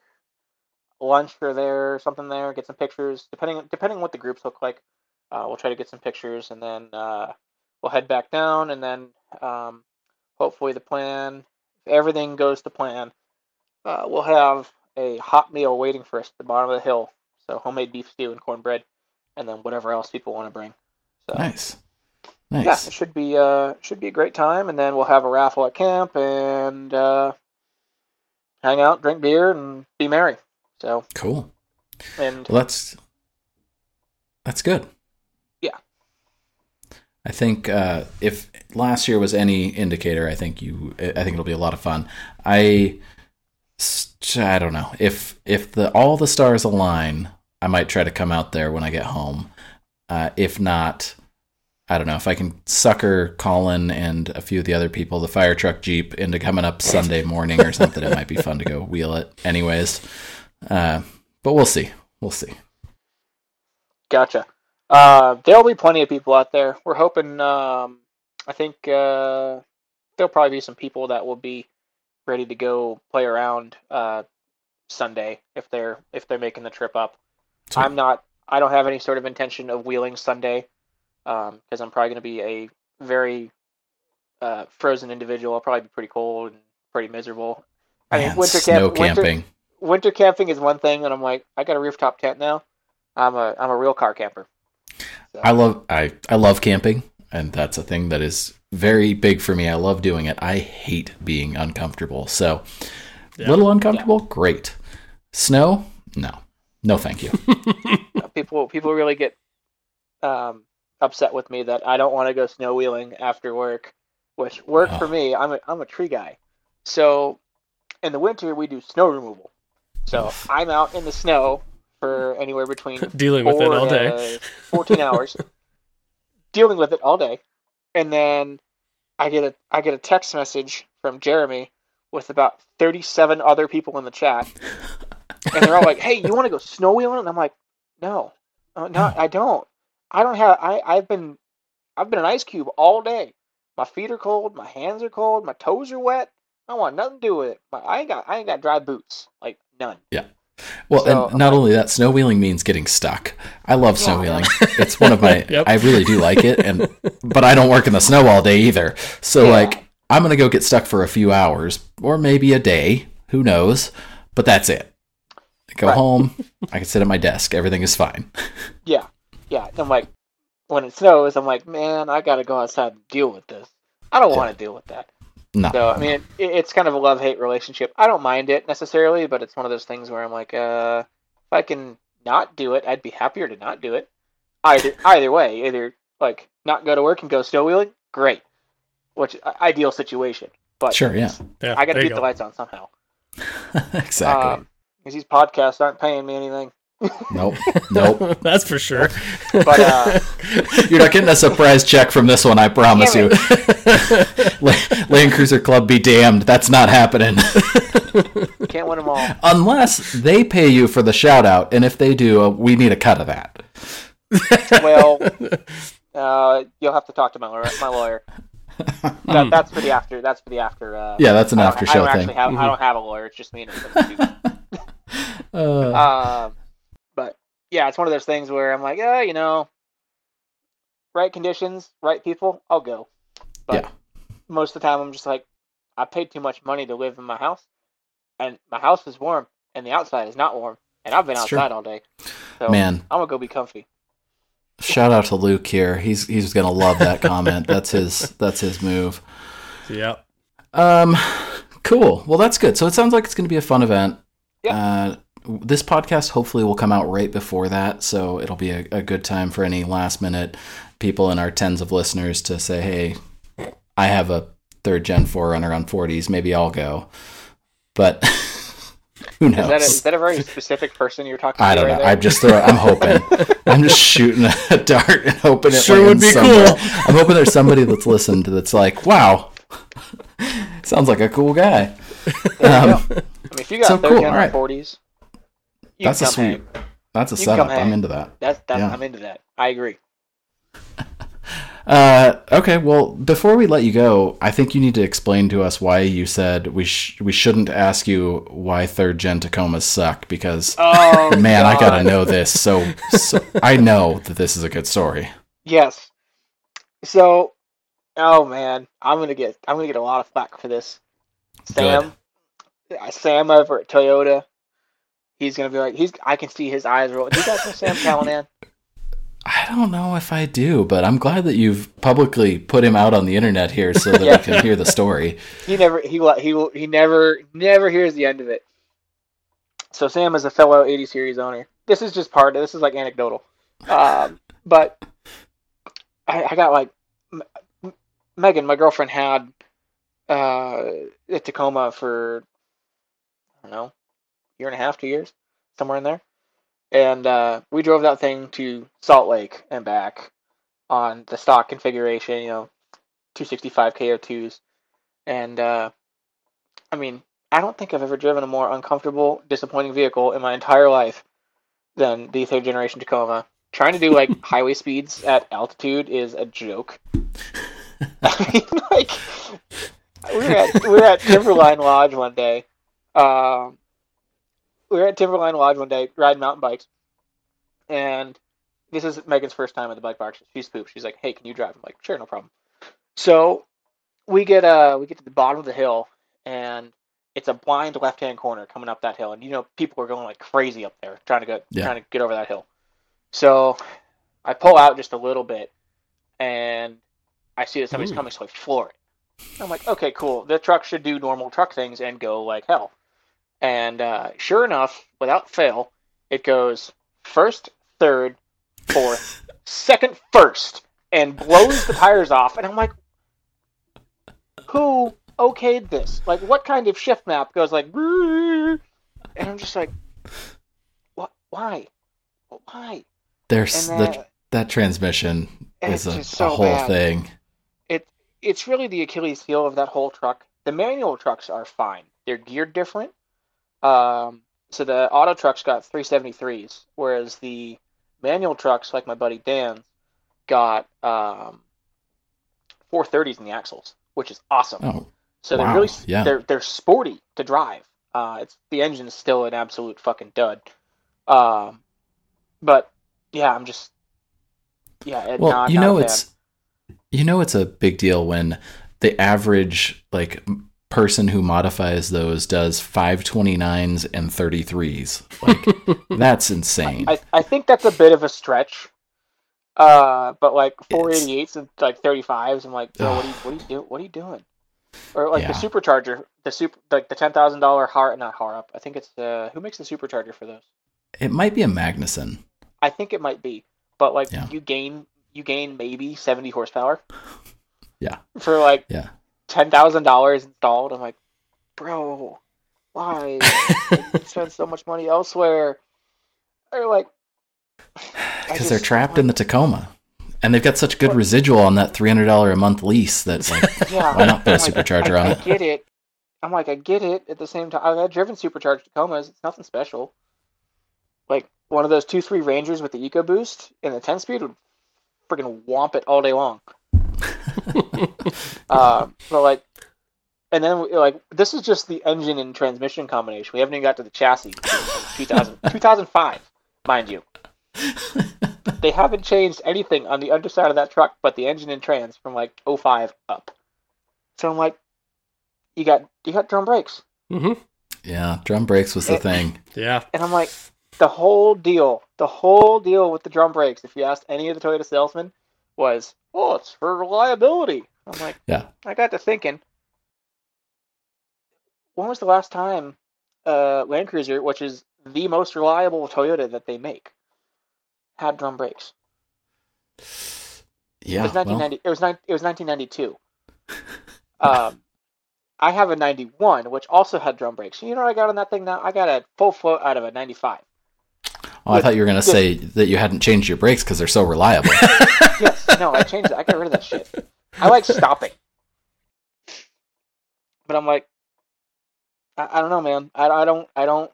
lunch or there, something there. Get some pictures, depending depending on what the groups look like. Uh, we'll try to get some pictures, and then uh, we'll head back down, and then um, hopefully the plan, if everything goes to plan, uh, we'll have a hot meal waiting for us at the bottom of the hill. So homemade beef stew and cornbread, and then whatever else people want to bring. So Nice. Yeah, it should be uh should be a great time, and then we'll have a raffle at camp and uh, hang out, drink beer, and be merry. So Cool. and Well, that's that's good. Yeah. I think uh, if last year was any indicator, I think you, I think it'll be a lot of fun. I, I don't know if if the all the stars align, I might try to come out there when I get home. Uh, if not, I don't know if I can sucker Colin and a few of the other people, the fire truck jeep, into coming up Sunday morning or something. it might be fun to go wheel it, anyways. Uh, but we'll see. We'll see. Gotcha. Uh, there'll be plenty of people out there. We're hoping. Um, I think uh, there'll probably be some people that will be ready to go play around uh, Sunday if they're if they're making the trip up. Sweet. I'm not. I don't have any sort of intention of wheeling Sunday because I'm probably going to be a very uh, frozen individual. I'll probably be pretty cold and pretty miserable. I mean, winter camp, winter, camping. winter camping is one thing, and I'm like, I got a rooftop tent now. I'm a I'm a real car camper. So, I love I I love camping, and that's a thing that is very big for me. I love doing it. I hate being uncomfortable. So, Yeah. little uncomfortable, great. Snow, no, no, thank you. *laughs* people people really get um, upset with me that I don't want to go snow wheeling after work, which work for Oh. me. I'm a I'm a tree guy, so in the winter we do snow removal. So I'm out in the snow for anywhere between *laughs* Dealing with it all day. *laughs* 14 hours, dealing with it all day, and then I get a I get a text message from Jeremy with about 37 other people in the chat, and they're all like, *laughs* "Hey, you want to go snow wheeling?" And I'm like, "No, uh, no, I don't. I don't have. I I've been I've been an ice cube all day. My feet are cold, my hands are cold, my toes are wet. I want nothing to do with it. My, I ain't got I ain't got dry boots, like none. Yeah. Well, So, and not only that, snow wheeling means getting stuck. I love snow wheeling. It's one of my. *laughs* Yep. I really do like it, and but I don't work in the snow all day either. So Yeah. like, I'm gonna go get stuck for a few hours or maybe a day. Who knows? But that's it. I go Right. home. *laughs* I can sit at my desk. Everything is fine. Yeah, yeah. I'm like, when it snows, I'm like, man, I gotta go outside and deal with this. I don't Yeah. want to deal with that. No. So I mean, it, it's kind of a love hate relationship. I don't mind it necessarily, but it's one of those things where I'm like, uh, if I can not do it, I'd be happier to not do it. Either either way, either like not go to work and go snow wheeling, great, which ideal situation. But Sure, yeah. Yeah, I got to there you keep the lights on somehow. *laughs* exactly. Um, because these podcasts aren't paying me anything. Nope. Nope. *laughs* That's for sure. But uh, *laughs* You're not getting a surprise check from this one, I promise you. *laughs* La- Land Cruiser Club be damned. That's not happening. can't win them all. Unless they pay you for the shout out, and if they do, uh, we need a cut of that. Well, uh, you'll have to talk to my lawyer. My lawyer. That, that's for the after. That's for the after. Uh, Yeah, that's an after show don't thing. actually have. I don't have a lawyer. It's just me and him. Uh, Um, but yeah, it's one of those things where I'm like, uh, you know, right conditions, right people, I'll go. But Yeah. most of the time, I'm just like, I paid too much money to live in my house, and my house is warm, and the outside is not warm, and I've been It's true. outside all day. So Man, I'm gonna go be comfy. shout out to Luke here. He's he's gonna love that comment. That's his that's his move. Yep. Um, cool. Well, that's good. So it sounds like it's going to be a fun event. Yeah. Uh, this podcast hopefully will come out right before that, so it'll be a, a good time for any last minute people in our tens of listeners to say, "Hey, I have a third gen 4Runner on 40s. Maybe I'll go." But *laughs* who knows? Is that, a, is that a very specific person you're talking I don't right know. there? I'm just throw, I'm hoping. *laughs* I'm just shooting a dart and hoping it Sure would be somewhere. cool. I'm hoping there's somebody that's listened that's like, wow, *laughs* sounds like a cool guy. Um. I mean, if you got so third cool, gen alright. on 40s, you That's a sweet. hang. That's a You setup. I'm into that. That's that's Yeah. I'm into that. I agree. Uh, okay, well, before we let you go, I think you need to explain to us why you said we sh- we shouldn't ask you why third gen Tacomas suck because *laughs* Oh man, I gotta know this. So, so I know that this is a good story. Yes. So, oh man, I'm gonna get I'm gonna get a lot of flack for this. Sam, uh, Sam over at Toyota, he's gonna be like he's. I can see his eyes roll. Do you guys know Sam *laughs* Callanan? I don't know if I do, but I'm glad that you've publicly put him out on the internet here so that Yeah. we can hear the story. *laughs* He never he will he will he never never hears the end of it. So Sam is a fellow 80 series owner. This is just part. of This is like anecdotal, um, but I, I got like M- Megan, my girlfriend had uh, a Tacoma for I don't know, year and a half, two years, somewhere in there, and uh, we drove that thing to Salt Lake and back on the stock configuration. You know, 265 KO2s. And uh, I mean, I don't think I've ever driven a more uncomfortable, disappointing vehicle in my entire life than the third generation Tacoma. Trying to do like *laughs* highway speeds at altitude is a joke. *laughs* *laughs* I mean, like we were at we were at Timberline Lodge one day. Um, we were at Timberline Lodge one day riding mountain bikes, and this is Megan's first time at the bike park. She's pooped. She's like, "Hey, can you drive?" I'm like, "Sure, no problem." So we get uh we get to the bottom of the hill and it's a blind left hand corner coming up that hill and you know people are going like crazy up there trying to go Yeah. trying to get over that hill. So I pull out just a little bit and I see that somebody's Ooh. coming so I floor it. I'm like, okay, cool. The truck should do normal truck things and go like hell. And uh, sure enough, without fail, it goes first, third, fourth, *laughs* second, first, and blows the tires off. And I'm like, who okayed this? Like, what kind of shift map goes like, and I'm just like, what? Why? Why? There's the, that transmission is a, so a whole bad. thing. it it's really the Achilles heel of that whole truck. The manual trucks are fine. They're geared different. Um, so the auto trucks got 373s, whereas the manual trucks, like my buddy Dan, got um, 430s in the axles, which is awesome. Oh, so they're really yeah. they're they're sporty to drive. Uh, it's the engine is still an absolute fucking dud. Um, but yeah, I'm just yeah. well, not, you know it's you know it's a big deal when the average like person who modifies those does 529s and 33s. Like *laughs* that's insane. I, I think that's a bit of a stretch. Uh, but like It's- 488s and like 35s, I'm like, bro, what are you what are you do, what are you doing? or like Yeah. the supercharger, the super like the ten thousand dollar har not Harrop. I think it's uh who makes the supercharger for those. It might be a Magnuson. I think it might be, but like Yeah. you gain you gain maybe seventy horsepower. Yeah. *laughs* For like Yeah. Ten thousand dollars installed, I'm like, bro, why *laughs* spend so much money elsewhere? They're like, Because they're trapped in the Tacoma. And they've got such good residual on that $300 a month lease that's like, *laughs* yeah, why not put a like, supercharger I, on I it? get it. I'm like, I get it. At the same time, I've driven supercharged Tacomas. It's nothing special. Like one of those two three Rangers with the EcoBoost and the ten speed would freaking womp it all day long. Uh, *laughs* but like, and then like this is just the engine and transmission combination. We haven't even got to the chassis. 2000, *laughs* 2005, mind you. They haven't changed anything on the underside of that truck but the engine and trans from like 05 up. So I'm like, you got you got drum brakes, Mm-hmm. Yeah, drum brakes was the It- thing. Yeah. and I'm like, the whole deal, the whole deal with the drum brakes. If you asked any of the Toyota salesmen, was, oh, it's for reliability. I'm like, Yeah. I got to thinking, when was the last time uh, Land Cruiser, which is the most reliable Toyota that they make, had drum brakes? Yeah. it was well, 1990. it was nine, It was 1992. *laughs* um, I have a 91, which also had drum brakes. You know what I got on that thing now? I got a full float out of a 95. Oh, I thought you were going to say that you hadn't changed your brakes because they're so reliable. Yes, *laughs* no, I changed it. I got rid of that shit. I like stopping, but I'm like, I, I don't know, man. I, I don't I don't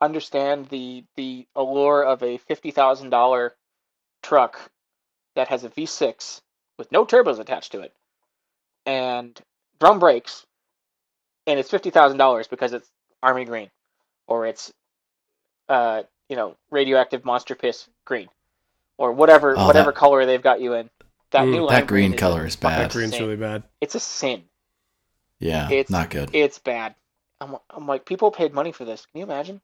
understand the the allure of a fifty thousand dollar truck that has a V6 with no turbos attached to it and drum brakes, and it's fifty thousand dollars because it's army green or it's uh you know radioactive monster piss green or whatever Oh, whatever that- color they've got you in. That Mm, new that lime green is color a is bad. That green's sin. really bad. It's a sin. Yeah, It's not good. It's bad. I'm, I'm like, people paid money for this. Can you imagine?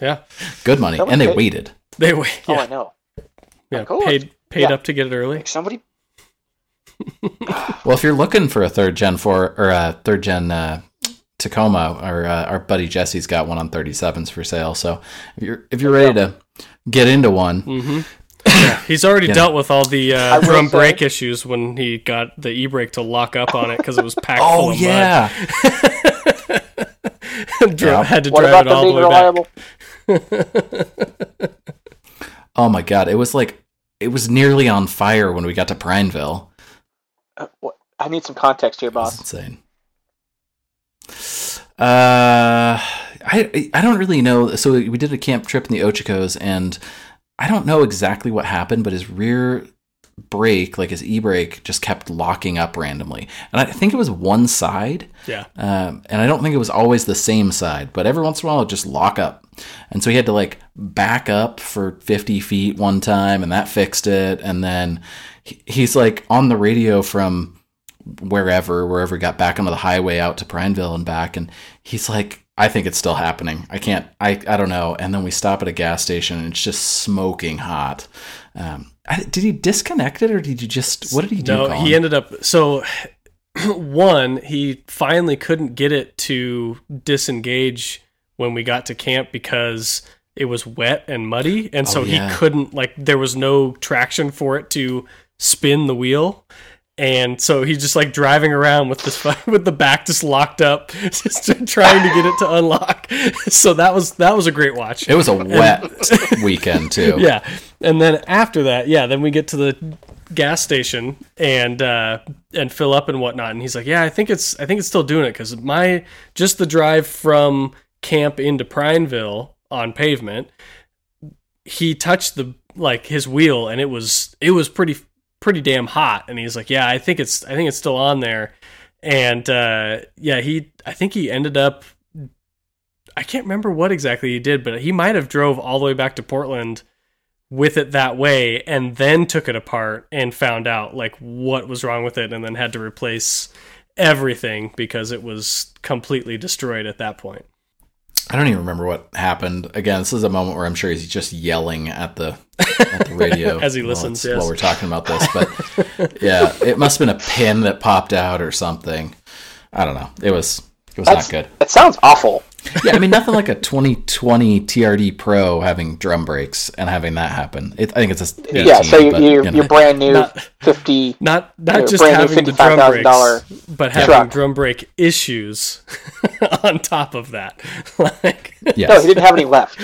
Yeah. Good money. Someone And they paid- waited. They wait. *laughs* Oh, Yeah. I know. yeah. cool. Paid paid Yeah. up to get it early. Like somebody. Well, if you're looking for a third gen four or a third gen uh, Tacoma, or uh, our buddy Jesse's got one on 37s for sale. So if you're if you're ready to get into one, Mm-hmm. Yeah, he's already Yeah. dealt with all the uh, drum say- brake issues when he got the e-brake to lock up on it because it was packed full oh of yeah, mud. *laughs* Dri- Yeah. Had to What drive about it all being the way back. reliable? *laughs* oh my god, it was like it was nearly on fire when we got to Prineville. Uh, what- I need some context here, That's boss. insane. Uh, I I don't really know. So we did a camp trip in the Ochocos, and I don't know exactly what happened, but his rear brake, like his e brake, just kept locking up randomly, and I think it was one side. Yeah. Um, and I don't think it was always the same side, but every once in a while it just lock up. And so he had to like back up for 50 feet one time, and that fixed it. And then he's like on the radio from wherever, wherever he got back onto the highway out to Prineville and back. And he's like, I think it's still happening. I can't, I, I don't know. And then we stop at a gas station and it's just smoking hot. Um, I, did he disconnect it or did you just, what did he do? No, Colin? he ended up so *clears throat* one, he finally couldn't get it to disengage when we got to camp because it was wet and muddy and so Oh, yeah. he couldn't like there was no traction for it to spin the wheel. And so he's just like driving around with this *laughs* with the back just locked up, *laughs* just trying to get it to unlock. *laughs* So that was that was a great watch. It was a wet weekend too. yeah and then after that yeah then we get to the gas station and uh and fill up and whatnot and he's like yeah i think it's i think it's still doing it because my just the drive from camp into prineville on pavement he touched the like his wheel and it was it was pretty pretty damn hot and he's like yeah i think it's i think it's still on there and uh yeah he i think he ended up I can't remember what exactly he did, but he might have drove all the way back to Portland with it that way and then took it apart and found out like what was wrong with it and then had to replace everything because it was completely destroyed at that point. I don't even remember what happened. Again, this is a moment where I'm sure he's just yelling at the at the radio *laughs* As he listens, it's- yes. while we're talking about this. But *laughs* yeah, it must have been a pin that popped out or something. I don't know. It was it was That's, not good. That sounds awful. Yeah, I mean nothing like a 2020 TRD Pro having drum brakes and having that happen. It, I think it's a Yeah, so you, but, you're, you know. you're brand new Not- 50. Not not just having the drum $55,000 brakes, but having truck. drum brake issues *laughs* on top of that. *laughs* like, yes. No, he didn't have any left.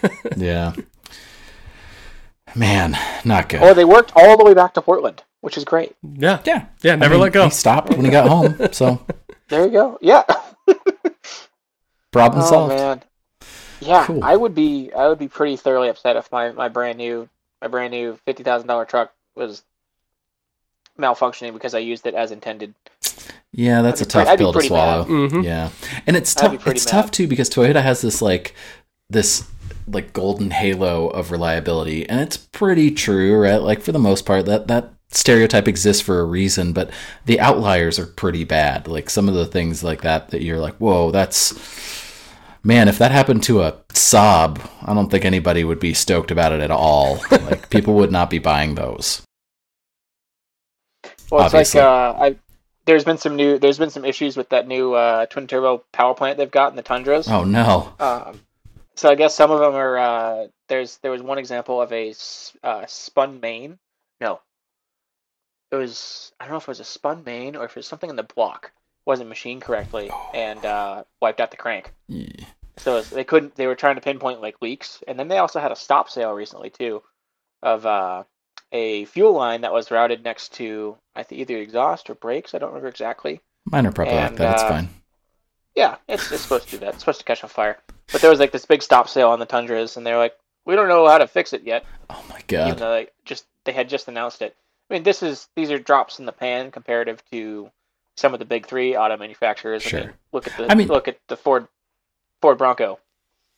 *laughs* yeah. Man, not good. Or they worked all the way back to Portland, which is great. yeah, yeah, yeah, never I mean, let go. He stopped when he got home, so There you go. Yeah. Problem Oh solved. man. Yeah, Cool. I would be I would be pretty thoroughly upset if my, my brand new my brand new fifty thousand dollar truck was malfunctioning because I used it as intended. Yeah, that's a I'd be pretty- tough I'd pill to swallow. mad. Mhm. Yeah, and it's tough. It's mad. tough too because Toyota has this like this like golden halo of reliability, and it's pretty true, right? Like for the most part, that that stereotype exists for a reason, but the outliers are pretty bad. Like some of the things like that that you're like, whoa, that's man. If that happened to a Saab, I don't think anybody would be stoked about it at all. *laughs* like people would not be buying those. Well, it's Obviously. like uh, I there's been some new there's been some issues with that new uh, twin turbo power plant they've got in the Tundras. Oh no. Um, so I guess some of them are uh, there's there was one example of a uh, spun main. It was I don't know if it was a spun main or if it was something in the block wasn't machined correctly and uh, wiped out the crank. Yeah. So it's- they couldn't. They were trying to pinpoint like leaks, and then they also had a stop sale recently too, of uh, a fuel line that was routed next to I think either exhaust or brakes. I don't remember exactly. Mine are probably like that. It's uh, fine. Yeah, it's, it's supposed to do that. It's supposed to catch on fire. But there was like this big stop sale on the Tundras, and they're like, we don't know how to fix it yet, Oh my even god. though like just they had just announced it. I mean, this is these are drops in the pan comparative to some of the big three auto manufacturers. I mean, look at the I mean- look at the Ford Ford Bronco.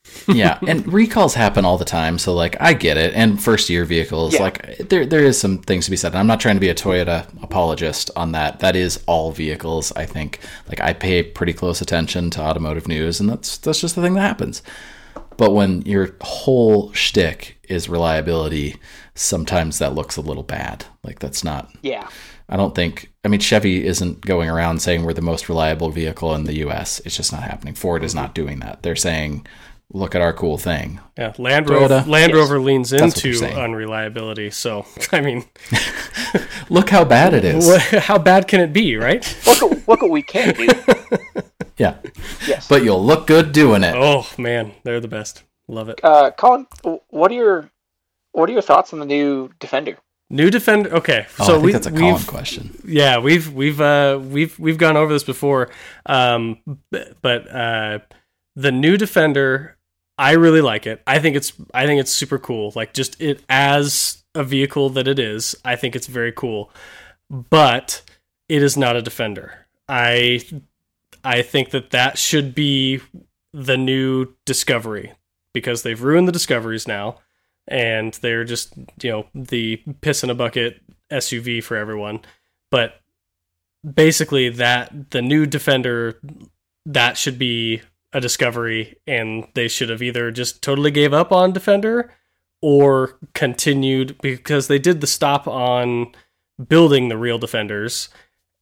*laughs* yeah, and recalls happen all the time, so like I get it. And first year vehicles, Yeah. like there there is some things to be said. And I'm not trying to be a Toyota apologist on that. That is all vehicles. I think like I pay pretty close attention to automotive news, and that's that's just the thing that happens. But when your whole shtick is reliability, sometimes that looks a little bad. Like that's not. Yeah, I don't think. I mean, Chevy isn't going around saying we're the most reliable vehicle in the U.S. It's just not happening. Ford is not doing that. They're saying, "Look at our cool thing." Yeah, Land Rover, Toyota. Land Yes. Rover leans into unreliability. So, *laughs* I mean, *laughs* Look how bad it is. what, how bad can it be, right? *laughs* look at look what we can do. Yeah, Yes. but you'll look good doing it. Oh man, they're the best. Love it. uh, Colin, what are your what are your thoughts on the new Defender? New Defender. Okay, Oh, so I think we, that's a Colin we've question. yeah we've we've uh we've we've gone over this before um but uh the new defender i really like it. I think it's i think it's super cool. Like just it as a vehicle that it is i think it's very cool. But it is not a defender. I i think that that should be the new discovery because they've ruined the discoveries now and they're just you know the piss in a bucket SUV for everyone. But basically, that the new Defender that should be a discovery, and they should have either just totally gave up on Defender or continued because they did the stop on building the real Defenders,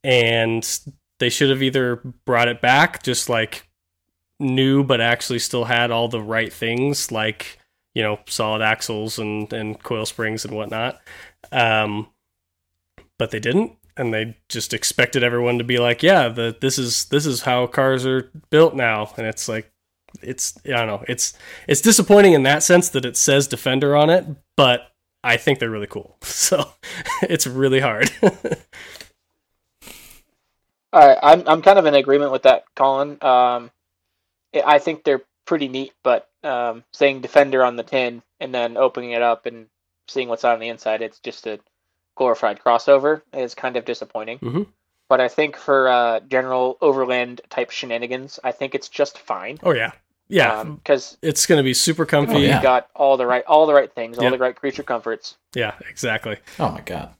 and they should have either brought it back just like new, but actually still had all the right things like you know solid axles and and coil springs and whatnot. Um but they didn't and they just expected everyone to be like yeah the this is this is how cars are built now. And it's like it's i don't know it's it's disappointing in that sense that it says defender on it but i think they're really cool. *laughs* So *laughs* it's really hard. *laughs* All right, I'm I'm kind of in agreement with that, Colin. Um, I- think they're pretty neat, but um, saying Defender on the tin and then opening it up and seeing what's on the inside, it's just a glorified crossover. is kind of disappointing. Mhm. But I think for uh, general overland type shenanigans, I think it's just fine. oh yeah yeah because it's gonna be super comfy Oh, yeah. you've got all the right all the right things, all Yep. the right creature comforts. yeah exactly Oh my god.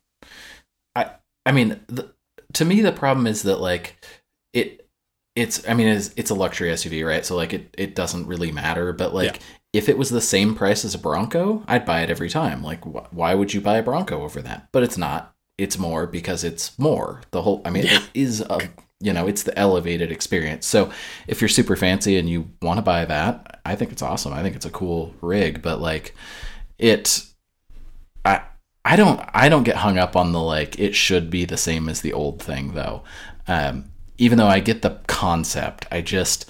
I I mean, the, to me the problem is that like it it's I mean it's it's a luxury SUV, right? So like it it doesn't really matter, but like Yeah. If it was the same price as a Bronco, I'd buy it every time. Like wh- why would you buy a Bronco over that? But it's not. It's more because it's more. The whole I mean Yeah. it is a you know, it's the elevated experience. So if you're super fancy and you want to buy that, I think it's awesome. I think it's a cool rig, but like it I I don't I don't get hung up on the like it should be the same as the old thing though. Um, even though I get the concept, I just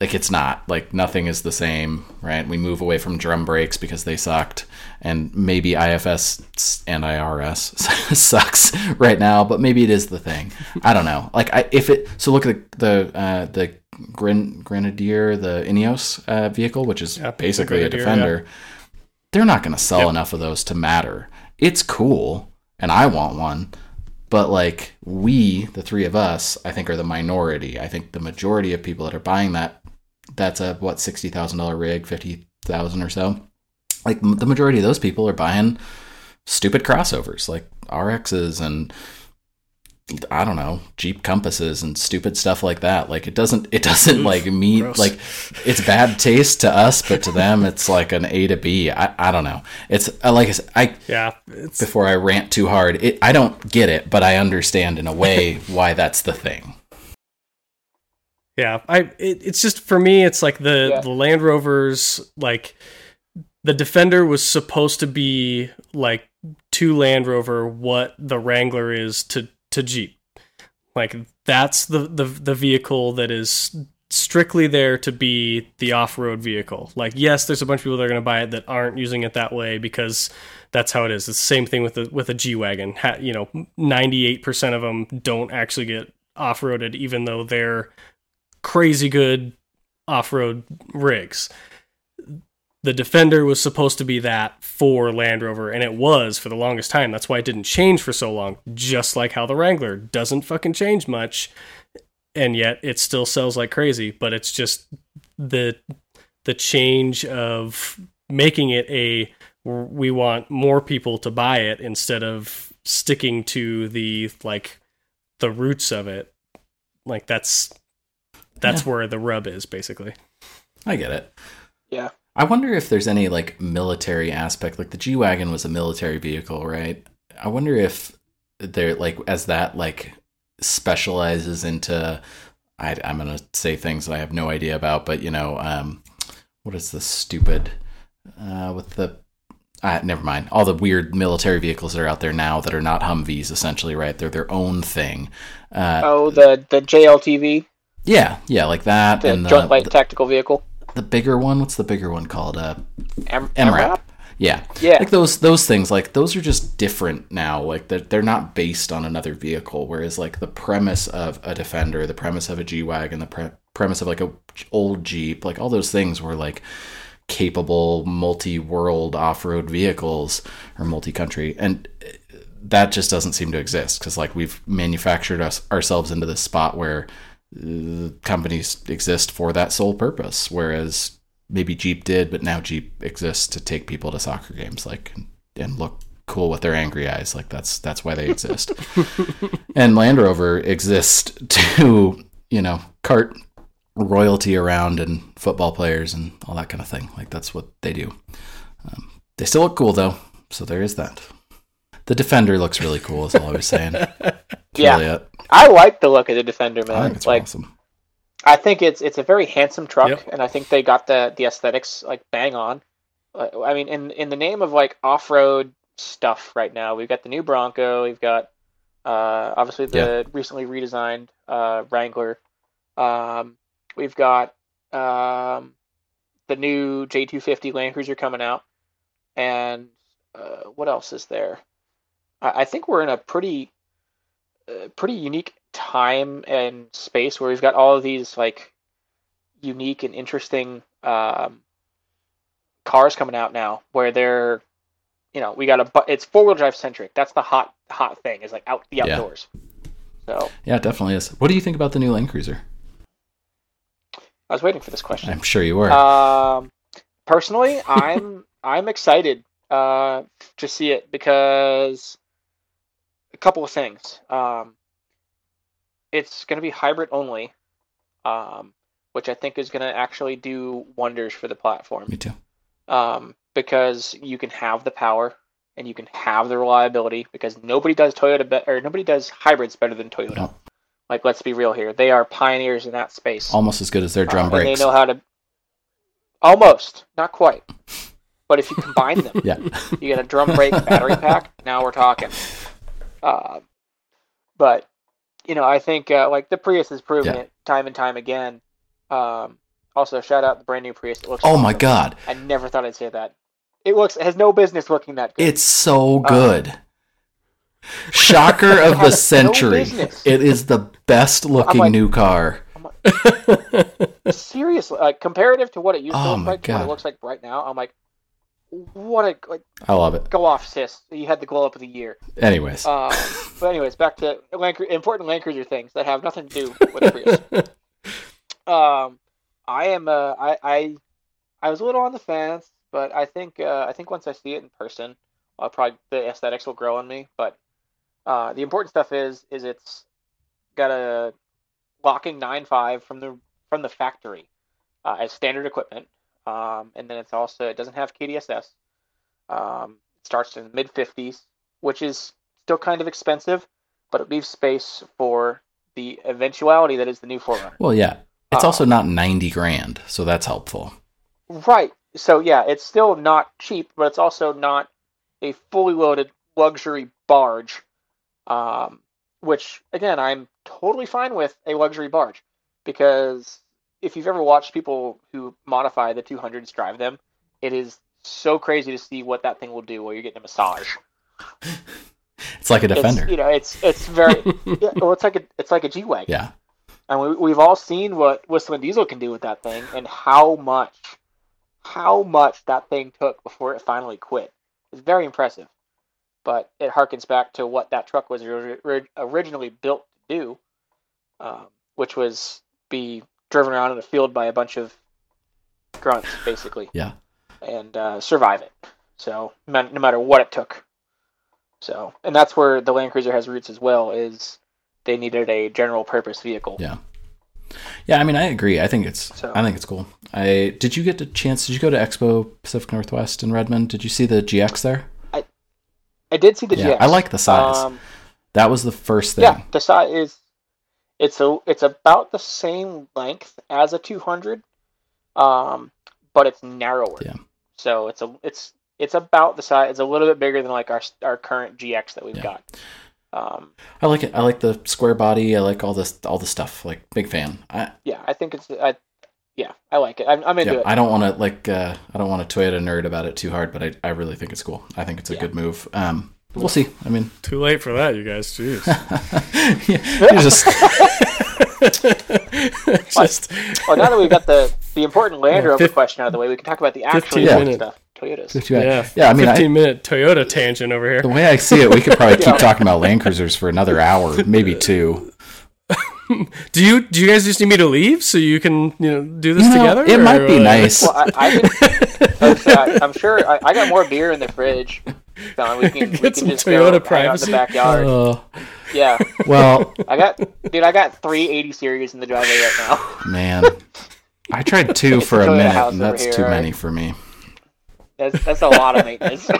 like it's not like nothing is the same, right? We move away from drum brakes because they sucked, and maybe IFS and IRS *laughs* sucks right now, but maybe it is the thing. I don't know. Like I if it so look at the the uh, the Gren, Grenadier, the Ineos uh, vehicle, which is Yeah, basically a Defender. They're not going to sell Yep. enough of those to matter. It's cool, and I want one. But like we, the three of us, I think are the minority. I think the majority of people that are buying that, that's a what sixty thousand dollar rig, fifty thousand or so. Like the majority of those people are buying stupid crossovers, like RXs and I don't know Jeep Compasses and stupid stuff like that. Like it doesn't, it doesn't Oof, like mean gross. like it's bad taste to us, but to them it's like an A to B. I, I don't know. It's uh, like I, said, I Yeah, it's before I rant too hard. It, I don't get it, but I understand in a way *laughs* why that's the thing. Yeah, I it, it's just for me it's like the Yeah. the Land Rovers like the Defender was supposed to be like to Land Rover what the Wrangler is to to Jeep. Like that's the the the vehicle that is strictly there to be the off-road vehicle. Like yes, there's a bunch of people that are going to buy it that aren't using it that way because that's how it is. It's the same thing with the with a G-Wagon. Ha, you know, 98% of them don't actually get off-roaded even though they're crazy good off-road rigs. The Defender was supposed to be that for Land Rover, and it was for the longest time. That's why it didn't change for so long. Just like how the Wrangler doesn't fucking change much, and yet it still sells like crazy. But it's just the the change of making it a we want more people to buy it instead of sticking to the like the roots of it. Like that's that's where the rub is basically. I get it. Yeah. I wonder if there's any like military aspect. Like the G wagon was a military vehicle, right? I wonder if they're like as that like specializes into. I, I'm gonna say things that I have no idea about, but you know, um, what is the stupid uh, with the uh, never mind. All the weird military vehicles that are out there now that are not Humvees, essentially, right? They're their own thing. Uh, Oh, the the JLTV, yeah, yeah, like that, the and Joint Light the, Tactical Vehicle. the bigger one. What's the bigger one called? Uh, M- MRAP. Yeah, Yeah. like those those things. Like those are just different now. Like they're, they're not based on another vehicle. Whereas like the premise of a Defender, the premise of a G wagon, the pre- premise of like a old Jeep, like all those things were like capable multi-world off-road vehicles or multi-country and uh, that just doesn't seem to exist because like we've manufactured us ourselves into this spot where uh, companies exist for that sole purpose whereas maybe jeep did but now jeep exists to take people to soccer games like and look cool with their angry eyes like that's that's why they exist *laughs* and land rover exists to you know cart royalty around and football players and all that kind of thing. Like that's what they do. Um, they still look cool though, so there is that. The defender looks really cool. Is all I was saying. *laughs* That's Yeah. really it. I like the look of the Defender, I man. think it's like awesome. I think it's it's a very handsome truck, Yep. and I think they got the the aesthetics like bang on. Uh, I mean, in in the name of like off road stuff right now, we've got the new Bronco, we've got uh, obviously the recently redesigned uh, Wrangler, um, we've got um, the new J250 Land Cruiser coming out, and uh, what else is there? I, I think we're in a pretty pretty unique time and space where we've got all of these like unique and interesting um, cars coming out now where they're you know we got a bu- it's four wheel drive centric that's the hot hot thing is like out the Yeah. outdoors so Yeah, it definitely is. What do you think about the new Land Cruiser? i was waiting for this question I'm sure you were. Um, personally, I'm *laughs* I'm excited uh, to see it because a couple of things. Um, it's going to be hybrid only, um, which I think is going to actually do wonders for the platform. Me too. Um, because you can have the power and you can have the reliability because nobody does Toyota be- or nobody does hybrids better than Toyota. No. Like, let's be real here. They are pioneers in that space. Almost as good as their drum Uh, brakes. And they know how to. Almost, not quite. But if you combine *laughs* them, yeah. you get a drum brake battery pack. Now we're talking. Uh, but you know, I think uh, like the Prius has proven Yeah. it time and time again. Um, also, shout out the brand new Prius. It looks. Oh my god. I never thought I'd say that. It looks it has no business looking that good. It's so Uh, good. Shocker of *laughs* the has no century. it is the best looking like- new car. Seriously, like comparative to what it used to Oh look like, what it looks like right now. I'm like, what a like I love it. go off, sis. You had the glow up of the year. Anyways. Um, *laughs* but anyways, back to Land important Land Cruiser things that have nothing to do with Prius. *laughs* Um, I am. Uh, I, I I was a little on the fence, but I think uh, I think once I see it in person, I'll probably the aesthetics will grow on me. But uh, the important stuff is is it's got a locking nine five from the from the factory uh, as standard equipment, um, and then it's also it doesn't have KDSS. Um, it starts in the mid fifties, which is still kind of expensive, but it leaves space for the eventuality that is the new 4Runner. well, yeah. It's uh, also not 90 grand, so that's helpful. Right. So yeah, it's still not cheap, but it's also not a fully loaded luxury barge. Um, which again, I'm totally fine with a luxury barge because if you've ever watched people who modify the 200s drive them, it is so crazy to see what that thing will do while you're getting a massage. *laughs* It's like a defender. It's, you know, it's it's very *laughs* yeah, well, it's like a it's like a G wagon. yeah. And we, we've all seen what Whistling Diesel can do with that thing and how much, how much that thing took before it finally quit. It's very impressive. But it harkens back to what that truck was ori- ori- originally built to do, um, which was be driven around in a field by a bunch of grunts, basically, Yeah. and uh, survive it. So no matter what it took. So, and that's where the Land Cruiser has roots as well. Is they needed a general purpose vehicle. Yeah. Yeah, I mean, I agree. I think it's So- I think it's cool. I did you get a chance? Did you go to Expo Pacific Northwest in Redmond? Did you see the GX there? I did see the Yeah, GX. I like the size. Um, That was the first thing. yeah, the size is it's a it's about the same length as a 200, um, but it's narrower. Yeah. So it's a it's it's about the size. It's a little bit bigger than like our our current GX that we've Yeah. got. Um, I like it. I like the square body. I like all this all the stuff. Like big fan. I yeah, I think it's I, yeah, I like it. I'm, I'm into yeah, it. I don't want to like uh, I don't want to Toyota nerd about it too hard, but I, I really think it's cool. I think it's a Yeah. good move. Um, we'll see. I mean, Too late for that, you guys. Jeez. *laughs* yeah, you just *laughs* Just well, now that we've got the the important Land Yeah, Rover fif- question out of the way, we can talk about the actual 15 minute- stuff. Toyotas. 50 yeah, yeah. I mean, I, 15 minute Toyota tangent over here. the way I see it, we could probably *laughs* keep talking about Land Cruisers for another hour, maybe two. Do you do you guys just need me to leave so you can you know do this You know, together? it or might be what? nice. Well, I, I can, I, I'm sure I, I got more beer in the fridge. So we can, *laughs* we Get can some just Toyota go hang out in the backyard. Uh, yeah, well, *laughs* I got dude. I got three 80 series in the driveway right now. *laughs* man, I tried two for a a Toyota minute, house and over that's here, too all right? many for me. That's that's a lot of maintenance.